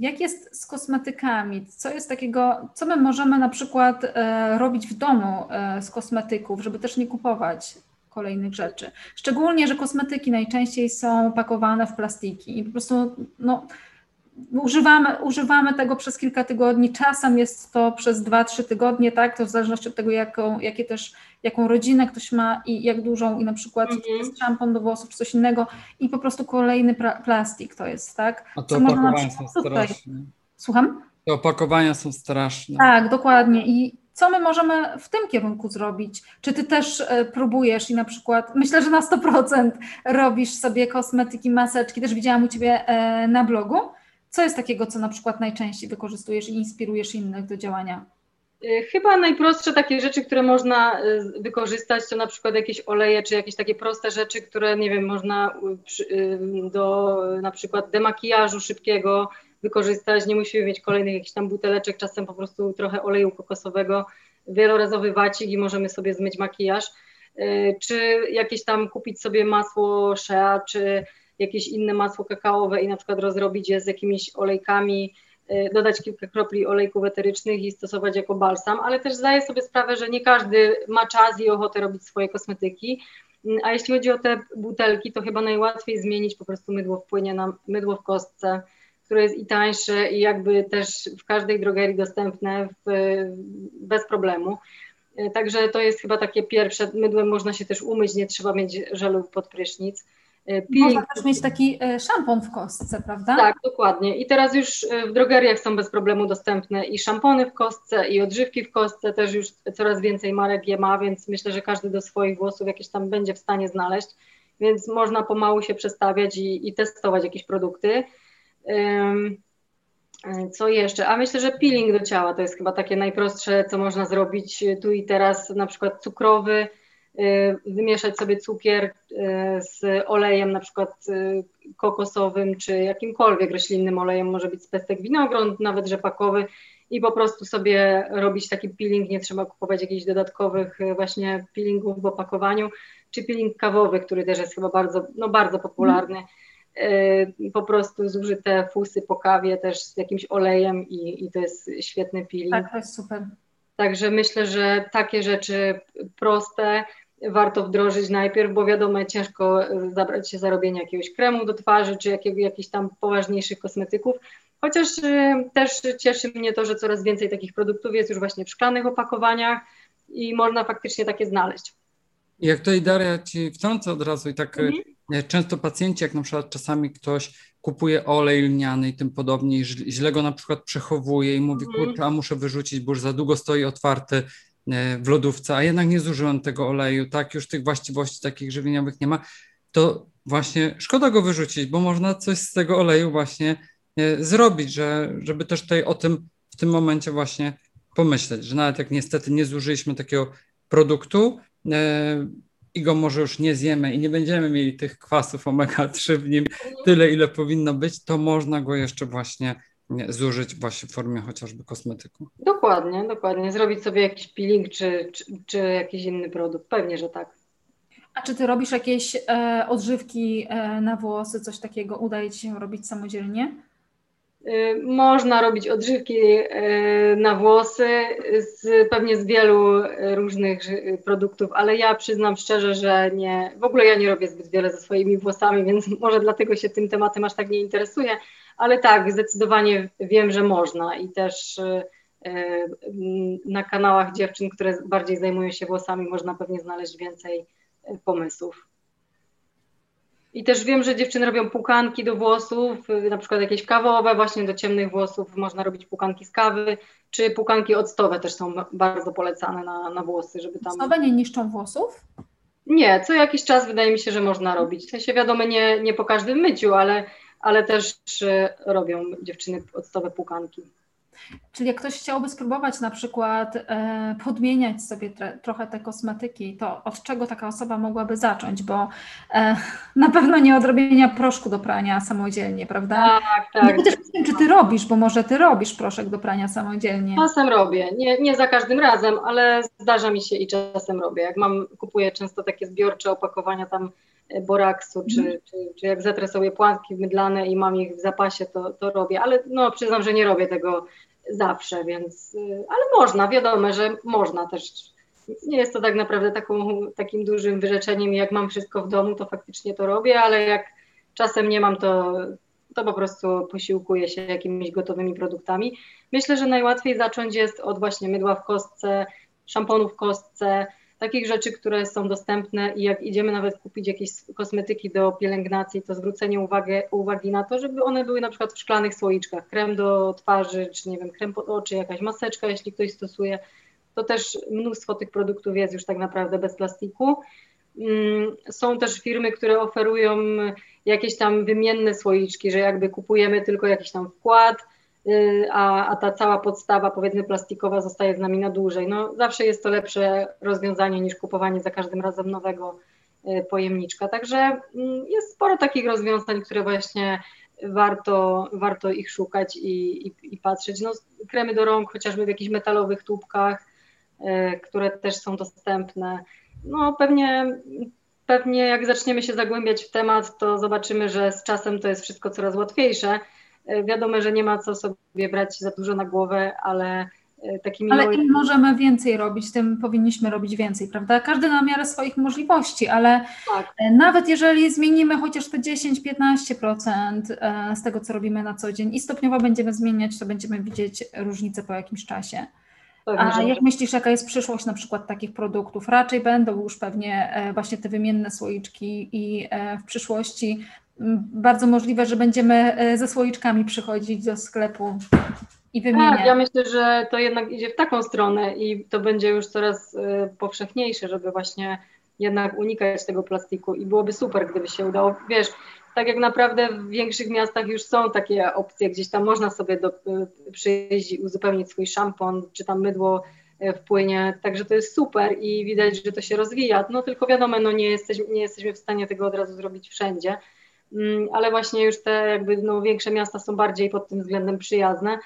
jak jest z kosmetykami? Co jest takiego, co my możemy na przykład e, robić w domu e, z kosmetyków, żeby też nie kupować kolejnych rzeczy? Szczególnie, że kosmetyki najczęściej są pakowane w plastiki i po prostu no, używamy, używamy tego przez kilka tygodni, czasem jest to przez 2-3 tygodnie, tak, to w zależności od tego, jaką, jakie też, jaką rodzinę ktoś ma i jak dużą i na przykład mm -hmm. jest szampon do włosów czy coś innego i po prostu kolejny plastik to jest, tak. A to opakowania są straszne. Słucham? Te opakowania są straszne. Tak, dokładnie i co my możemy w tym kierunku zrobić? Czy ty też e, próbujesz i na przykład, myślę, że na 100% robisz sobie kosmetyki, maseczki, też widziałam u ciebie e, na blogu, co jest takiego, co na przykład najczęściej wykorzystujesz i inspirujesz innych do działania? Y, chyba najprostsze takie rzeczy, które można y, wykorzystać, to na przykład jakieś oleje, czy jakieś takie proste rzeczy, które nie wiem, można y, do na przykład demakijażu szybkiego wykorzystać. Nie musimy mieć kolejnych jakichś tam buteleczek, czasem po prostu trochę oleju kokosowego, wielorazowy wacik i możemy sobie zmyć makijaż. Czy jakieś tam kupić sobie masło Shea, czy jakieś inne masło kakaowe i na przykład rozrobić je z jakimiś olejkami, y, dodać kilka kropli olejków eterycznych i stosować jako balsam, ale też zdaję sobie sprawę, że nie każdy ma czas i ochotę robić swoje kosmetyki. Mm, a jeśli chodzi o te butelki, to chyba najłatwiej zmienić po prostu mydło w płynie na mydło w kostce, które jest i tańsze i jakby też w każdej drogerii dostępne w, bez problemu. Y, także to jest chyba takie pierwsze. Mydłem można się też umyć, nie trzeba mieć żelu pod prysznic. E, Można też mieć taki e, szampon w kostce, prawda? Tak, dokładnie. I teraz już e, w drogeriach są bez problemu dostępne i szampony w kostce, i odżywki w kostce, też już coraz więcej marek je ma, więc myślę, że każdy do swoich włosów jakieś tam będzie w stanie znaleźć, więc można pomału się przestawiać i, i testować jakieś produkty. Um, co jeszcze? A myślę, że peeling do ciała to jest chyba takie najprostsze, co można zrobić tu i teraz, na przykład cukrowy, wymieszać sobie cukier y, z olejem na przykład y, kokosowym czy jakimkolwiek roślinnym olejem, może być z pestek winogron, nawet rzepakowy i po prostu sobie robić taki peeling, nie trzeba kupować jakichś dodatkowych właśnie peelingów w opakowaniu, czy peeling kawowy, który też jest chyba bardzo, no bardzo popularny. Po prostu zużyte fusy po kawie też z jakimś olejem i, i to jest świetny peeling. Tak, to jest super. Także myślę, że takie rzeczy proste, warto wdrożyć najpierw, bo wiadomo, ciężko e, zabrać się za robienie jakiegoś kremu do twarzy, czy jakiego, jakichś tam poważniejszych kosmetyków. Chociaż e, też cieszy mnie to, że coraz więcej takich produktów jest już właśnie w szklanych opakowaniach i można faktycznie takie znaleźć. Jak tutaj Daria Ci wtrącę od razu i tak e, mhm. często pacjenci, jak na przykład czasami ktoś kupuje olej lniany i tym podobnie, źle go na przykład przechowuje i mówi, mhm. kurczę, a muszę wyrzucić, bo już za długo stoi otwarty, w lodówce, a jednak nie zużyłem tego oleju, tak, już tych właściwości takich żywieniowych nie ma, to właśnie szkoda go wyrzucić, bo można coś z tego oleju właśnie e, zrobić, że, żeby też tutaj o tym w tym momencie właśnie pomyśleć, że nawet jak niestety nie zużyliśmy takiego produktu e, i go może już nie zjemy i nie będziemy mieli tych kwasów omega-3 w nim tyle, ile powinno być, to można go jeszcze właśnie zużyć właśnie w formie chociażby kosmetyku. Dokładnie, dokładnie. Zrobić sobie jakiś peeling czy, czy, czy jakiś inny produkt. Pewnie, że tak. A czy ty robisz jakieś e, odżywki e, na włosy, coś takiego udaje ci się robić samodzielnie? Y, można robić odżywki e, na włosy z, pewnie z wielu różnych produktów, ale ja przyznam szczerze, że nie, w ogóle ja nie robię zbyt wiele ze swoimi włosami, więc może dlatego się tym tematem aż tak nie interesuję ale tak, zdecydowanie wiem, że można i też y, y, na kanałach dziewczyn, które bardziej zajmują się włosami, można pewnie znaleźć więcej y, pomysłów. I też wiem, że dziewczyny robią pukanki do włosów, na przykład jakieś kawowe, właśnie do ciemnych włosów można robić pukanki z kawy, czy pukanki octowe też są bardzo polecane na, na włosy, żeby tam... Octowe nie niszczą włosów? Nie, co jakiś czas wydaje mi się, że można robić. W sensie wiadomo, nie, nie po każdym myciu, ale, ale też y, robią dziewczyny octowe pukanki. Czyli jak ktoś chciałby spróbować na przykład e, podmieniać sobie tre, trochę te kosmetyki, to od czego taka osoba mogłaby zacząć? Bo e, na pewno nie od robienia proszku do prania samodzielnie, prawda? Tak, tak. Nie też wiem, czy ty robisz, bo może ty robisz proszek do prania samodzielnie. Czasem robię, nie, nie za każdym razem, ale zdarza mi się i czasem robię. Jak mam, kupuję często takie zbiorcze opakowania tam e, boraksu, czy, mm. czy, czy jak zetrę sobie płatki mydlane i mam ich w zapasie, to, to robię, ale no przyznam, że nie robię tego zawsze, więc, y, ale można, wiadomo, że można też. Nie jest to tak naprawdę taką, takim dużym wyrzeczeniem, jak mam wszystko w domu, to faktycznie to robię, ale jak czasem nie mam, to, to po prostu posiłkuję się jakimiś gotowymi produktami. Myślę, że najłatwiej zacząć jest od właśnie mydła w kostce, szamponu w kostce, takich rzeczy, które są dostępne i jak idziemy nawet kupić jakieś kosmetyki do pielęgnacji, to zwrócenie uwagi, uwagi na to, żeby one były na przykład w szklanych słoiczkach, krem do twarzy, czy nie wiem, krem pod oczy, jakaś maseczka, jeśli ktoś stosuje, to też mnóstwo tych produktów jest już tak naprawdę bez plastiku. Mm, są też firmy, które oferują jakieś tam wymienne słoiczki, że jakby kupujemy tylko jakiś tam wkład, a, a ta cała podstawa, powiedzmy, plastikowa zostaje z nami na dłużej. No, zawsze jest to lepsze rozwiązanie niż kupowanie za każdym razem nowego y, pojemniczka. Także mm, jest sporo takich rozwiązań, które właśnie warto, warto ich szukać i, i, i patrzeć. No, kremy do rąk, chociażby w jakichś metalowych tubkach, y, które też są dostępne. No pewnie, pewnie jak zaczniemy się zagłębiać w temat, to zobaczymy, że z czasem to jest wszystko coraz łatwiejsze wiadomo, że nie ma co sobie brać za dużo na głowę, ale e, takimi. Ale im możemy więcej robić, tym powinniśmy robić więcej, prawda? Każdy na miarę swoich możliwości, ale tak. E, nawet jeżeli zmienimy chociaż te 10-15% z tego, co robimy na co dzień i stopniowo będziemy zmieniać, to będziemy widzieć różnicę po jakimś czasie. A jak myślisz, jaka jest przyszłość na przykład takich produktów? Raczej będą już pewnie właśnie te wymienne słoiczki i w przyszłości bardzo możliwe, że będziemy e, ze słoiczkami przychodzić do sklepu i wymieniać. Tak, ja myślę, że to jednak idzie w taką stronę i to będzie już coraz e, powszechniejsze, żeby właśnie jednak unikać tego plastiku i byłoby super, gdyby się udało. Wiesz, tak jak naprawdę w większych miastach już są takie opcje, gdzieś tam można sobie do, e, przyjść i uzupełnić swój szampon, czy tam mydło wpłynie, także to jest super i widać, że to się rozwija, no tylko wiadomo, no nie, jesteś, nie jesteśmy w stanie tego od razu zrobić wszędzie, ale właśnie już te jakby no, większe miasta są bardziej pod tym względem przyjazne.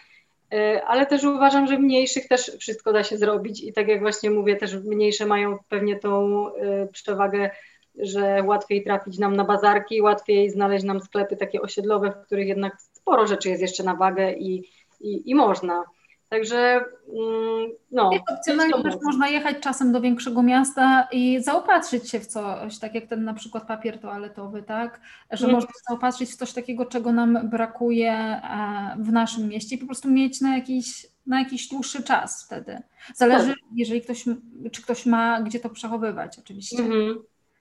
Y, ale też uważam, że w mniejszych też wszystko da się zrobić i tak jak właśnie mówię, też mniejsze mają pewnie tą y, przewagę, że łatwiej trafić nam na bazarki, łatwiej znaleźć nam sklepy takie osiedlowe, w których jednak sporo rzeczy jest jeszcze na wagę i, i, i można. Także mm, no. Opcjonalnie też można jechać czasem do większego miasta i zaopatrzyć się w coś, tak jak ten na przykład papier toaletowy, tak? Że mm. można zaopatrzyć w coś takiego, czego nam brakuje e, w naszym mieście i po prostu mieć na jakiś, na jakiś dłuższy czas wtedy. Zależy, tak. jeżeli ktoś, czy ktoś ma gdzie to przechowywać oczywiście. Mm -hmm.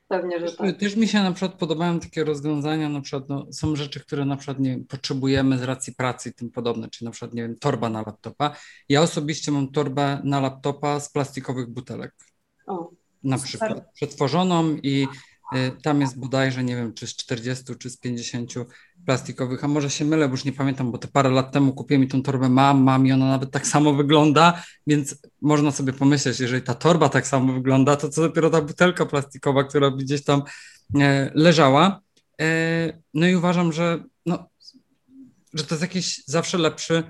Pewnie, że tak. Też mi się na przykład podobają takie rozwiązania, na przykład no, są rzeczy, które na przykład nie potrzebujemy z racji pracy i tym podobne, czyli na przykład, nie wiem, torba na laptopa. Ja osobiście mam torbę na laptopa z plastikowych butelek. O, na przykład przetworzoną i tam jest bodajże, nie wiem, czy z 40 czy z 50 plastikowych, a może się mylę, bo już nie pamiętam, bo te parę lat temu kupiłem i tą torbę mam, mam i ona nawet tak samo wygląda, więc można sobie pomyśleć, jeżeli ta torba tak samo wygląda, to co dopiero ta butelka plastikowa, która gdzieś tam e, leżała. E, no i uważam, że, no, że to jest jakiś zawsze lepszy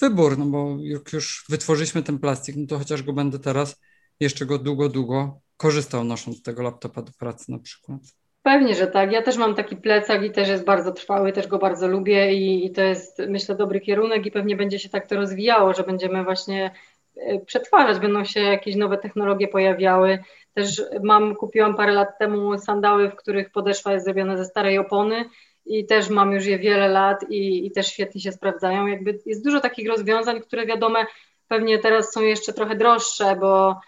wybór, no bo jak już wytworzyliśmy ten plastik, no to chociaż go będę teraz jeszcze go długo, długo korzystał nosząc tego laptopa do pracy na przykład. Pewnie, że tak. Ja też mam taki plecak i też jest bardzo trwały, też go bardzo lubię i, i, to jest, myślę, dobry kierunek i pewnie będzie się tak to rozwijało, że będziemy właśnie e, przetwarzać, będą się jakieś nowe technologie pojawiały. Też mam, kupiłam parę lat temu sandały, w których podeszwa jest zrobiona ze starej opony i też mam już je wiele lat i, i też świetnie się sprawdzają. Jakby jest dużo takich rozwiązań, które wiadome pewnie teraz są jeszcze trochę droższe, bo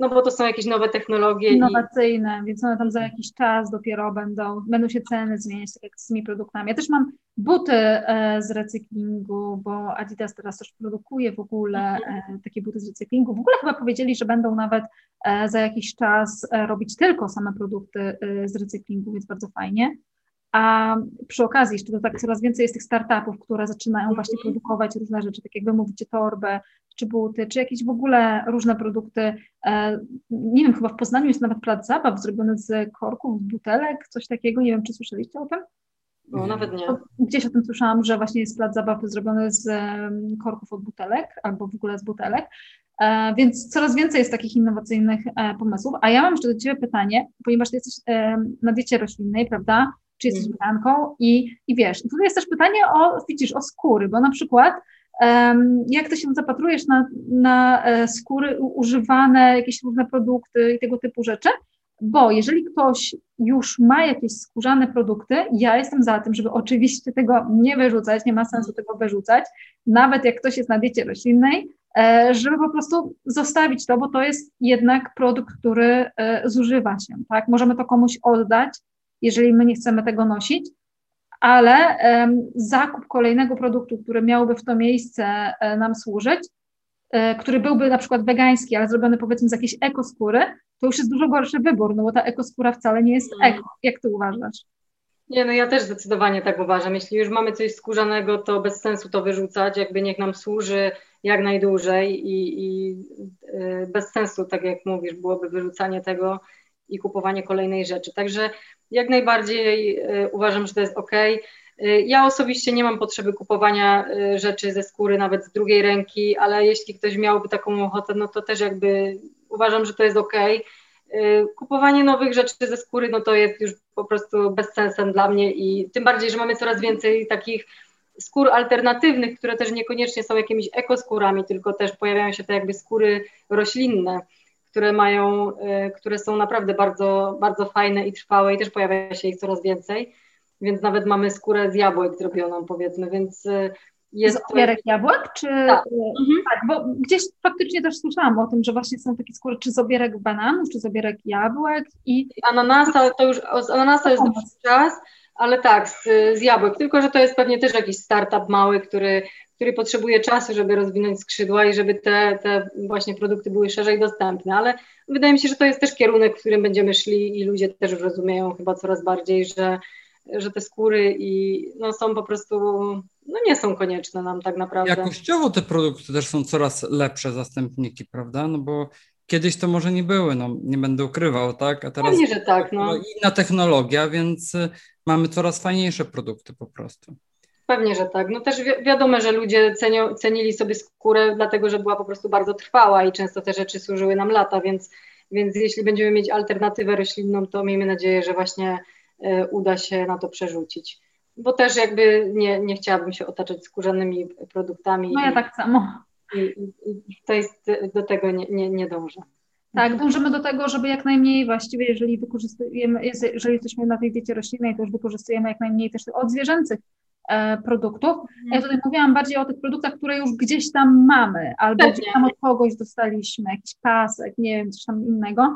no bo to są jakieś nowe technologie. Innowacyjne, i... więc one tam za jakiś czas dopiero będą, będą się ceny zmieniać, tak jak z tymi produktami. Ja też mam buty e, z recyklingu, bo Adidas teraz też produkuje w ogóle mhm. e, takie buty z recyklingu. W ogóle chyba powiedzieli, że będą nawet e, za jakiś czas robić tylko same produkty z recyklingu, więc bardzo fajnie. A przy okazji jeszcze to tak coraz więcej jest tych startupów, które zaczynają mhm. właśnie produkować różne rzeczy, tak jak wy mówicie, torbę, czy buty, czy jakieś w ogóle różne produkty. Nie wiem, chyba w Poznaniu jest nawet plac zabaw zrobiony z korków, butelek, coś takiego. Nie wiem, czy słyszeliście o tym? No, nawet nie. Gdzieś o tym słyszałam, że właśnie jest plac zabaw zrobiony z korków od butelek albo w ogóle z butelek. E, więc coraz więcej jest takich innowacyjnych e, pomysłów. A ja mam jeszcze do Ciebie pytanie, ponieważ Ty jesteś na diecie roślinnej, prawda? Czy jesteś mm. weganką? I, I wiesz, tutaj jest też pytanie o, widzisz, o skóry, bo na przykład jak ty się zapatrujesz na, na e, skóry używane, jakieś różne produkty i tego typu rzeczy, bo jeżeli ktoś już ma jakieś skórzane produkty, ja jestem za tym, żeby oczywiście tego nie wyrzucać, nie ma sensu tego wyrzucać, nawet jak ktoś jest na diecie roślinnej, e, żeby po prostu zostawić to, bo to jest jednak produkt, który e, zużywa się, tak? Możemy to komuś oddać, jeżeli my nie chcemy tego nosić, ale zakup kolejnego produktu, który miałby w to miejsce um, nam służyć, um, który byłby na przykład wegański, ale zrobiony powiedzmy z jakiejś ekoskóry, to już jest dużo gorszy wybór, no bo ta ekoskóra wcale nie jest mm. eko. Jak ty uważasz? Nie, no ja też zdecydowanie tak uważam. Jeśli już mamy coś skórzanego, to bez sensu to wyrzucać, jakby niech nam służy jak najdłużej i, i y, bez sensu, tak jak mówisz, byłoby wyrzucanie tego i kupowanie kolejnej rzeczy. Także jak najbardziej y, uważam, że to jest ok. Ja osobiście nie mam potrzeby kupowania y, rzeczy ze skóry, nawet z drugiej ręki, ale jeśli ktoś miałby taką ochotę, no to też jakby uważam, że to jest ok. Kupowanie nowych rzeczy ze skóry, no to jest już po prostu bezsensem dla mnie i tym bardziej, że mamy coraz więcej takich skór alternatywnych, które też niekoniecznie są jakimiś ekoskórami, tylko też pojawiają się te jakby skóry roślinne które mają, y, które są naprawdę bardzo, bardzo fajne i trwałe i też pojawia się ich coraz więcej, więc nawet mamy skórę z jabłek zrobioną powiedzmy, więc y, jest... Z obierek jabłek, czy... Tak. Mhm. tak. bo gdzieś faktycznie też słyszałam o tym, że właśnie są takie skóry, czy z obierek bananów, czy z obierek jabłek i... Ananasa, to już, z ananasa jest dłuższy czas, ale tak, z, z jabłek, tylko że to jest pewnie też jakiś startup mały, który który potrzebuje czasu, żeby rozwinąć skrzydła i żeby te, te właśnie produkty były szerzej dostępne, ale wydaje mi się, że to jest też kierunek, w którym będziemy szli i ludzie też rozumieją chyba coraz bardziej, że, że te skóry i no, są po prostu, no nie są konieczne nam tak naprawdę. Jakościowo te produkty też są coraz lepsze zastępniki, prawda? No bo kiedyś to może nie były, no nie będę ukrywał, tak? A teraz Pewnie, że tak, no. inna technologia, więc y, mamy coraz fajniejsze produkty po prostu. Pewnie, że tak. No też wi wiadomo, że ludzie cenią, cenili sobie skórę, dlatego że była po prostu bardzo trwała i często te rzeczy służyły nam lata, więc, więc jeśli będziemy mieć alternatywę roślinną, to miejmy nadzieję, że właśnie y, uda się na to przerzucić. Bo też jakby nie, nie chciałabym się otaczać skórzanymi produktami. No ja i, tak samo. I, i, to jest, do tego nie, nie, nie dążę. Tak, dążymy do tego, żeby jak najmniej właściwie, jeżeli wykorzystujemy, jeżeli jesteśmy na tej diecie roślinnej, to już wykorzystujemy jak najmniej też od zwierzęcych E, produktów. Ja tutaj mówiłam bardziej o tych produktach, które już gdzieś tam mamy, albo gdzieś tam od kogoś dostaliśmy, jakiś pasek, nie wiem, coś tam innego.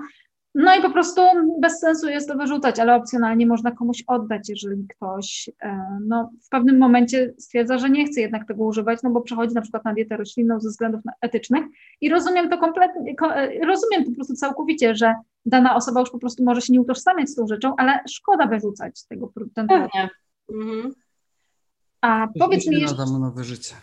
No i po prostu bez sensu jest to wyrzucać, ale opcjonalnie można komuś oddać, jeżeli ktoś e, no, w pewnym momencie stwierdza, że nie chce jednak tego używać, no bo przechodzi na przykład na dietę roślinną ze względów etycznych i rozumiem to kompletnie, e, rozumiem po prostu całkowicie, że dana osoba już po prostu może się nie utożsamiać z tą rzeczą, ale szkoda wyrzucać tego ten Pewnie. Mhm. A powiedz mi jeszcze... nowe życie.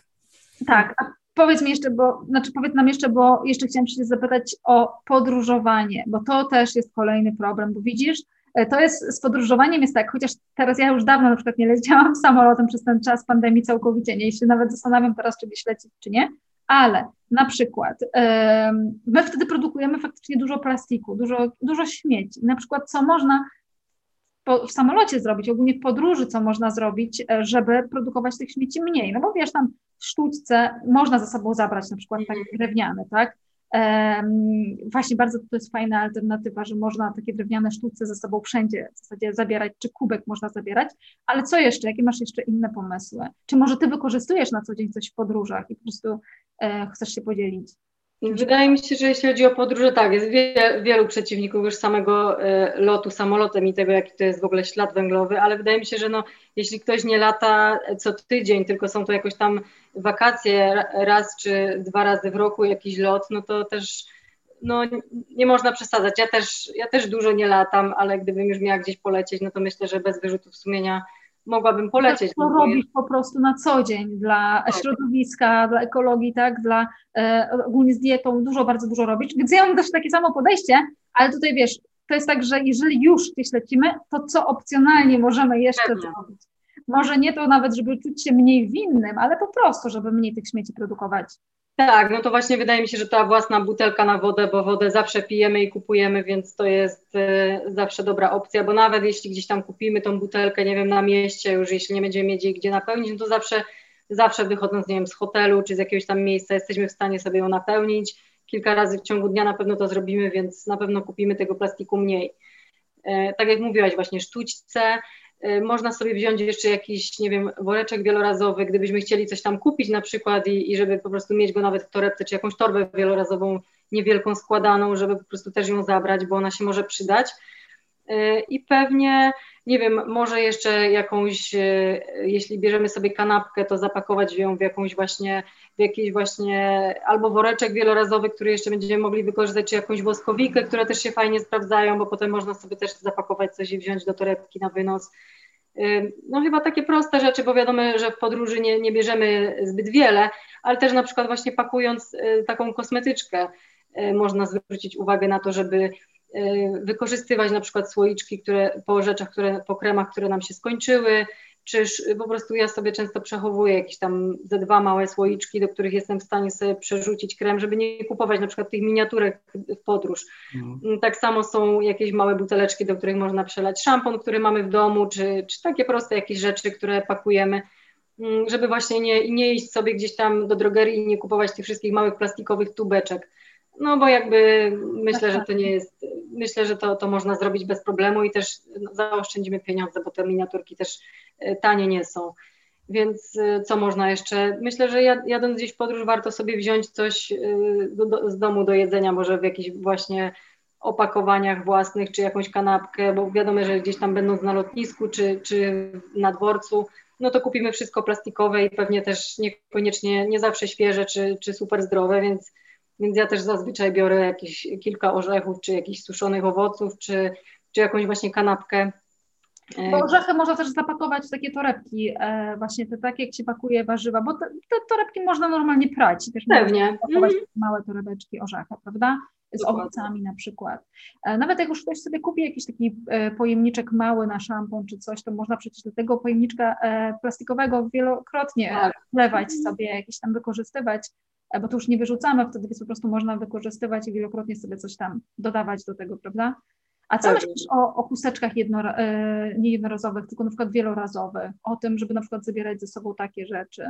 Tak, a powiedz mi jeszcze, bo, znaczy powiedz nam jeszcze, bo jeszcze chciałam się zapytać o podróżowanie, bo to też jest kolejny problem, bo widzisz, e, to jest, z podróżowaniem jest tak, chociaż teraz ja już dawno na przykład nie leciałam samolotem przez ten czas pandemii całkowicie, nie, się nawet zastanawiam teraz, czy gdzieś lecieć, czy nie, ale na przykład my wtedy produkujemy faktycznie dużo plastiku, dużo, dużo śmieci, na przykład co można w samolocie zrobić, ogólnie w podróży, co można zrobić, e, żeby produkować tych śmieci mniej. No bo wiesz, tam w sztućce można ze sobą zabrać na przykład takie mhm. drewniane, tak? właśnie bardzo to jest fajna alternatywa, że można takie drewniane sztuce ze sobą wszędzie w zasadzie zabierać, czy kubek można zabierać, ale co jeszcze, jakie masz jeszcze inne pomysły? Czy może ty wykorzystujesz na co dzień coś w podróżach i po prostu e, chcesz się podzielić? Wydaje mi się, że jeśli chodzi o podróże, tak, jest wie, wielu przeciwników już samego y, lotu samolotem i tego, jaki to jest w ogóle ślad węglowy, ale wydaje mi się, że no, jeśli ktoś nie lata co tydzień, tylko są to jakoś tam wakacje raz czy dwa razy w roku jakiś lot, no to też no, nie można przesadzać. Ja też, ja też dużo nie latam, ale gdybym już miała gdzieś polecieć, no to myślę, że bez wyrzutów sumienia mogłabym polecieć. To no robisz po prostu na co dzień dla tak. środowiska, dla ekologii, tak, dla e, ogólnie z dietą, dużo, bardzo dużo robić, więc ja mam też takie samo podejście, ale tutaj wiesz, to jest tak, że jeżeli już gdzieś lecimy, to co opcjonalnie możemy jeszcze Pewnie. zrobić? Może nie to nawet, żeby czuć się mniej winnym, ale po prostu, żeby mniej tych śmieci produkować. Tak, no to właśnie wydaje mi się, że ta własna butelka na wodę, bo wodę zawsze pijemy i kupujemy, więc to jest y, zawsze dobra opcja, bo nawet jeśli gdzieś tam kupimy tą butelkę, nie wiem, na mieście, już jeśli nie będziemy mieć jej gdzie napełnić, no to zawsze, zawsze wychodząc, nie wiem, z hotelu czy z jakiegoś tam miejsca, jesteśmy w stanie sobie ją napełnić. Kilka razy w ciągu dnia na pewno to zrobimy, więc na pewno kupimy tego plastiku mniej. E, tak jak mówiłaś, właśnie sztućce, można sobie wziąć jeszcze jakiś, nie wiem, woreczek wielorazowy, gdybyśmy chcieli coś tam kupić na przykład i, i żeby po prostu mieć go nawet w torebce, czy jakąś torbę wielorazową, niewielką składaną, żeby po prostu też ją zabrać, bo ona się może przydać. Y, I pewnie, nie wiem, może jeszcze jakąś, y, jeśli bierzemy sobie kanapkę, to zapakować ją w jakąś właśnie, w jakiś właśnie albo woreczek wielorazowy, który jeszcze będziemy mogli wykorzystać, czy jakąś woskowikę, które też się fajnie sprawdzają, bo potem można sobie też zapakować coś i wziąć do torebki na wynos. No chyba takie proste rzeczy, bo wiadomo, że w podróży nie, nie bierzemy zbyt wiele, ale też na przykład właśnie pakując y, taką kosmetyczkę można zwrócić uwagę na to, żeby wykorzystywać na przykład słoiczki, które po rzeczach, które, po kremach, które nam się skończyły, czyż po prostu ja sobie często przechowuję jakieś tam ze dwa małe słoiczki, do których jestem w stanie sobie przerzucić krem, żeby nie kupować na przykład tych miniaturek w podróż. Mhm. Tak samo są jakieś małe buteleczki, do których można przelać szampon, który mamy w domu, czy, czy takie proste jakieś rzeczy, które pakujemy, mm, żeby właśnie nie, nie iść sobie gdzieś tam do drogerii i nie kupować tych wszystkich małych plastikowych tubeczek. No bo jakby myślę, że to nie jest, myślę, że to, to można zrobić bez problemu i też zaoszczędzimy pieniądze, bo te miniaturki też e, tanie nie są. Więc e, co można jeszcze? Myślę, że jadąc gdzieś w podróż warto sobie wziąć coś e, do, do, z domu do jedzenia, może w jakichś właśnie opakowaniach własnych, czy jakąś kanapkę, bo wiadomo, że gdzieś tam będąc na lotnisku, czy, czy na dworcu, no to kupimy wszystko plastikowe i pewnie też niekoniecznie, nie zawsze świeże, czy, czy super zdrowe, więc więc ja też zazwyczaj biorę jakieś kilka orzechów, czy jakichś suszonych owoców, czy, czy jakąś właśnie kanapkę. E, bo orzechy można też zapakować w takie torebki, e, właśnie te takie, jak się pakuje warzywa, bo te, te torebki można normalnie prać. Też Pewnie. Zapakować mm. małe torebeczki orzecha, prawda? Z Dokładnie. owocami na przykład. E, nawet jak już ktoś sobie kupi jakiś taki e, pojemniczek mały na szampon czy coś, to można przecież do tego pojemniczka e, plastikowego wielokrotnie tak. wlewać sobie, jakieś tam wykorzystywać bo to już nie wyrzucamy, wtedy więc po prostu można wykorzystywać i wielokrotnie sobie coś tam dodawać do tego, prawda? A co tak. myślisz o, o chusteczkach jedno, e, nie jednorazowych, tylko na przykład wielorazowych, o tym, żeby na przykład zabierać ze sobą takie rzeczy?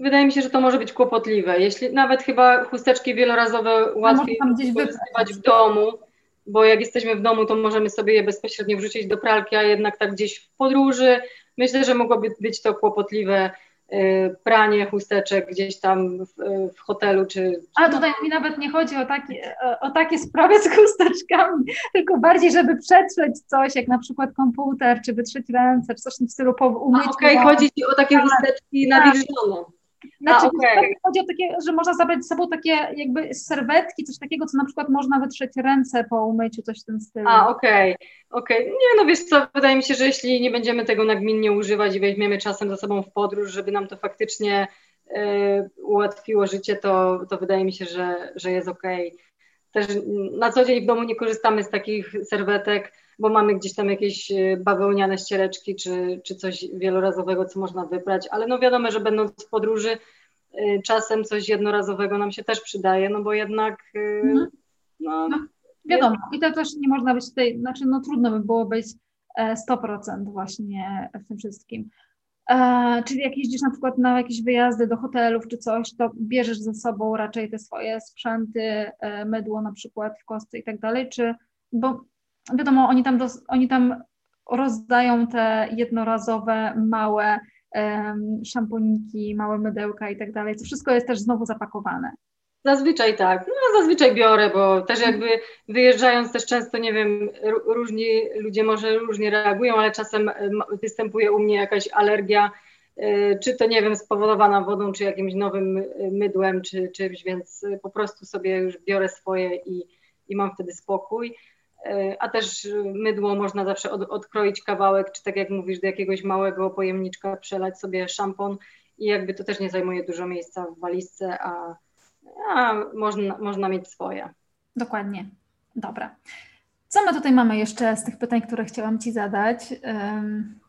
Wydaje mi się, że to może być kłopotliwe. Jeśli nawet chyba chusteczki wielorazowe łatwiej no, wykorzystywać w domu, bo jak jesteśmy w domu, to możemy sobie je bezpośrednio wrzucić do pralki, a jednak tak gdzieś w podróży myślę, że mogłoby być to kłopotliwe pranie chusteczek gdzieś tam w, w, hotelu, czy... A tutaj mi nawet nie chodzi o takie, o takie sprawy z chusteczkami, tylko bardziej, żeby przetrzeć coś, jak na przykład komputer, czy wytrzeć ręce, czy coś w tym stylu po umyciu. Okej, okay, chodzi Ci o takie tak, chusteczki tak. nawilżone. Znaczy, A, okay. chodzi o takie, że można zabrać ze sobą takie jakby serwetki, coś takiego, co na przykład można wytrzeć ręce po umyciu, coś w tym stylu. A, okej, okay. okej. Okay. Nie, no wiesz co, wydaje mi się, że jeśli nie będziemy tego nagminnie używać i weźmiemy czasem ze sobą w podróż, żeby nam to faktycznie y, ułatwiło życie, to, to wydaje mi się, że, że jest okej. Też na co dzień w domu nie korzystamy z takich serwetek, bo mamy gdzieś tam jakieś e, bawełniane ściereczki czy, czy coś wielorazowego, co można wybrać, ale no wiadomo, że będąc w podróży e, czasem coś jednorazowego nam się też przydaje, no bo jednak e, mhm. no, no, wiadomo i to też nie można być tutaj, znaczy no trudno by było być 100% właśnie w tym wszystkim. E, czyli jak jeździsz na przykład na jakieś wyjazdy do hotelów czy coś, to bierzesz ze sobą raczej te swoje sprzęty, e, mydło na przykład w kostce i tak dalej, czy, bo wiadomo, oni tam, dos, oni tam rozdają te jednorazowe, małe um, szamponiki, małe mydełka i tak dalej. To wszystko jest też znowu zapakowane. Zazwyczaj tak. No zazwyczaj biorę, bo też jakby wyjeżdżając też często, nie wiem, różni ludzie może różnie reagują, ale czasem występuje u mnie jakaś alergia, y, czy to nie wiem, spowodowana wodą, czy jakimś nowym y, mydłem, czy czymś, więc po prostu sobie już biorę swoje i, i mam wtedy spokój. Y, a też mydło można zawsze od, odkroić kawałek, czy tak jak mówisz, do jakiegoś małego pojemniczka przelać sobie szampon i jakby to też nie zajmuje dużo miejsca w walizce, a a można, można mieć swoje. Dokładnie. Dobra. Co my tutaj mamy jeszcze z tych pytań, które chciałam Ci zadać? Um...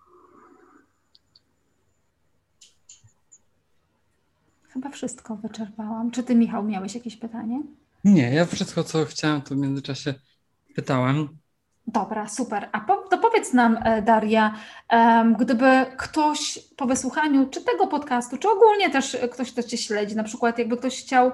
Chyba wszystko wyczerpałam. Czy Ty, Michał, miałeś jakieś pytanie? Nie, ja wszystko, co chciałam, to w międzyczasie pytałem. Dobra, super. A po, to powiedz nam, e, Daria, um, gdyby ktoś po wysłuchaniu czy tego podcastu, czy ogólnie też ktoś, kto Cię śledzi, na przykład jakby ktoś chciał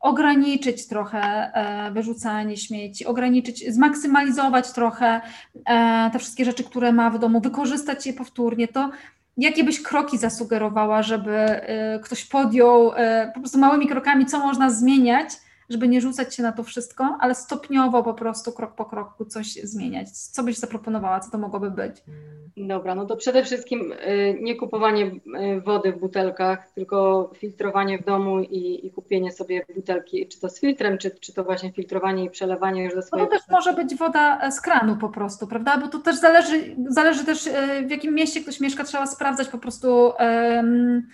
ograniczyć trochę e, wyrzucanie śmieci, ograniczyć, zmaksymalizować trochę e, te wszystkie rzeczy, które ma w domu, wykorzystać je powtórnie, to jakie byś kroki zasugerowała, żeby e, ktoś podjął po prostu małymi krokami, co można zmieniać, żeby nie rzucać się na to wszystko, ale stopniowo po prostu krok po kroku coś zmieniać. Co byś zaproponowała, co to mogłoby być? Dobra, no to przede wszystkim y, nie kupowanie y, wody w butelkach, tylko filtrowanie w domu i, i kupienie sobie butelki, czy to z filtrem, czy, czy to właśnie filtrowanie i przelewanie już do swojej... No to też może być woda z kranu po prostu, prawda? Bo to też zależy, zależy też y, w jakim mieście ktoś mieszka, trzeba sprawdzać po prostu um,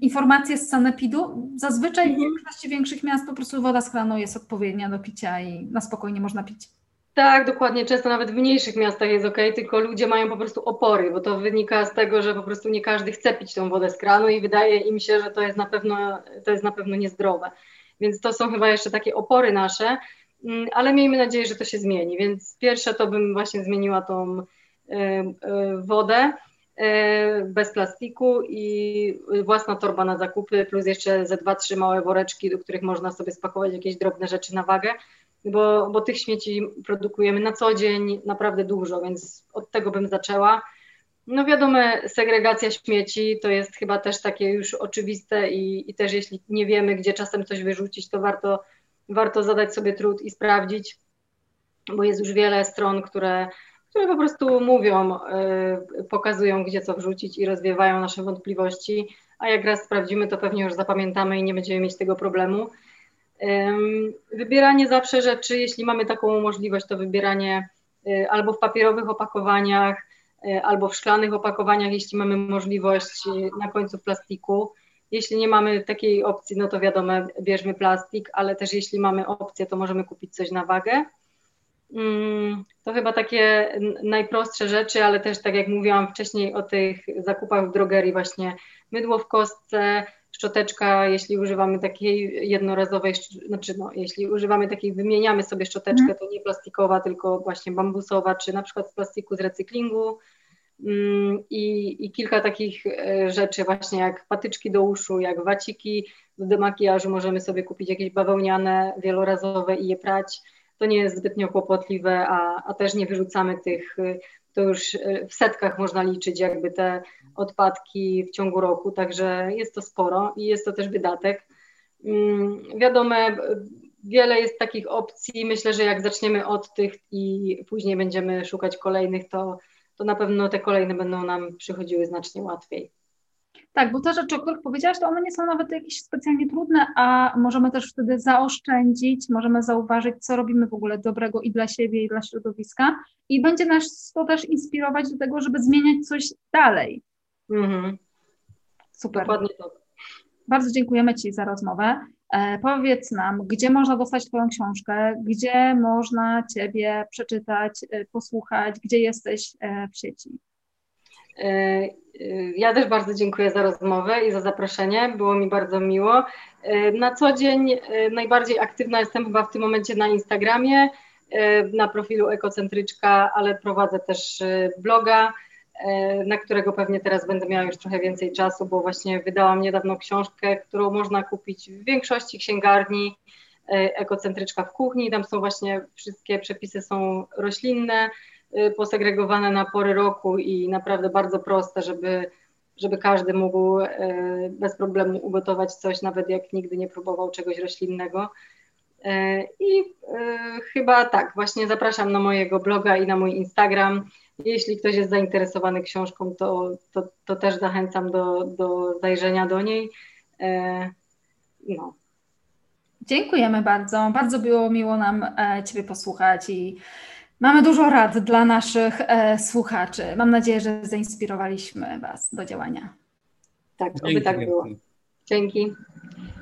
informacje z sanepidu. Zazwyczaj w mhm. większości większych miast po prostu woda z kranu jest odpowiednia do picia i na spokojnie można pić. Tak, dokładnie. Często nawet w mniejszych miastach jest ok, tylko ludzie mają po prostu opory, bo to wynika z tego, że po prostu nie każdy chce pić tą wodę z kranu i wydaje im się, że to jest na pewno, to jest na pewno niezdrowe. Więc to są chyba jeszcze takie opory nasze, mm, ale miejmy nadzieję, że to się zmieni. Więc pierwsze to bym właśnie zmieniła tą y, wodę. E, bez plastiku i własna torba na zakupy, plus jeszcze ze dwa, trzy małe woreczki, do których można sobie spakować jakieś drobne rzeczy na wagę, bo, bo tych śmieci produkujemy na co dzień naprawdę dużo, więc od tego bym zaczęła. No wiadomo, segregacja śmieci to jest chyba też takie już oczywiste i, i też jeśli nie wiemy, gdzie czasem coś wyrzucić, to warto, warto zadać sobie trud i sprawdzić, bo jest już wiele stron, które które po prostu mówią, y, pokazują, gdzie co wrzucić i rozwiewają nasze wątpliwości, a jak raz sprawdzimy, to pewnie już zapamiętamy i nie będziemy mieć tego problemu. Wybieranie zawsze rzeczy, jeśli mamy taką możliwość, to wybieranie y, albo w papierowych opakowaniach, y, albo w szklanych opakowaniach, jeśli mamy możliwość na końcu w plastiku. Jeśli nie mamy takiej opcji, no to wiadomo, bierzmy plastik, ale też jeśli mamy opcję, to możemy kupić coś na wagę. Mm, to chyba takie najprostsze rzeczy, ale też tak jak mówiłam wcześniej o tych zakupach w drogerii, właśnie mydło w kostce, szczoteczka, jeśli używamy takiej jednorazowej, znaczy no, jeśli używamy takiej, wymieniamy sobie szczoteczkę, mhm. to nie plastikowa, tylko właśnie bambusowa, czy na przykład z plastiku z recyklingu. Mm, I, I kilka takich e, rzeczy, właśnie jak patyczki do uszu, jak waciki do demakijażu, możemy sobie kupić jakieś bawełniane, wielorazowe i je prać to nie jest zbytnio kłopotliwe, a, a też nie wyrzucamy tych, to już e, w setkach można liczyć jakby te odpadki w ciągu roku, także jest to sporo i jest to też wydatek. Mm, wiadomo, wiele jest takich opcji. Myślę, że jak zaczniemy od tych i później będziemy szukać kolejnych, to, to na pewno te kolejne będą nam przychodziły znacznie łatwiej. Tak, bo te rzeczy, o których powiedziałaś, to one nie są nawet jakieś specjalnie trudne, a możemy też wtedy zaoszczędzić, możemy zauważyć, co robimy w ogóle dobrego i dla siebie, i dla środowiska, i będzie nas to też inspirować do tego, żeby zmieniać coś dalej. Mhm. Super. Dokładnie tak. Bardzo dziękujemy Ci za rozmowę. E, powiedz nam, gdzie można dostać Twoją książkę, gdzie można Ciebie przeczytać, e, posłuchać, gdzie jesteś e, w sieci. E, ja też bardzo dziękuję za rozmowę i za zaproszenie. Było mi bardzo miło. E, na co dzień e, najbardziej aktywna jestem chyba w tym momencie na Instagramie, na profilu Ekocentryczka, ale prowadzę też bloga, na którego pewnie teraz będę miała już trochę więcej czasu, bo właśnie wydałam niedawno książkę, którą można kupić w większości księgarni. Ekocentryczka w kuchni. Tam są właśnie wszystkie przepisy są roślinne, posegregowane na pory roku i naprawdę bardzo proste, żeby, żeby każdy mógł bez problemu ugotować coś, nawet jak nigdy nie próbował czegoś roślinnego. I chyba tak, właśnie zapraszam na mojego bloga i na mój Instagram. Jeśli ktoś jest zainteresowany książką, to, to, to też zachęcam do, do zajrzenia do niej. No. Dziękujemy bardzo. Bardzo było miło nam e, Ciebie posłuchać i mamy dużo rad dla naszych e, słuchaczy. Mam nadzieję, że zainspirowaliśmy Was do działania. Tak, oby tak było. Dzięki.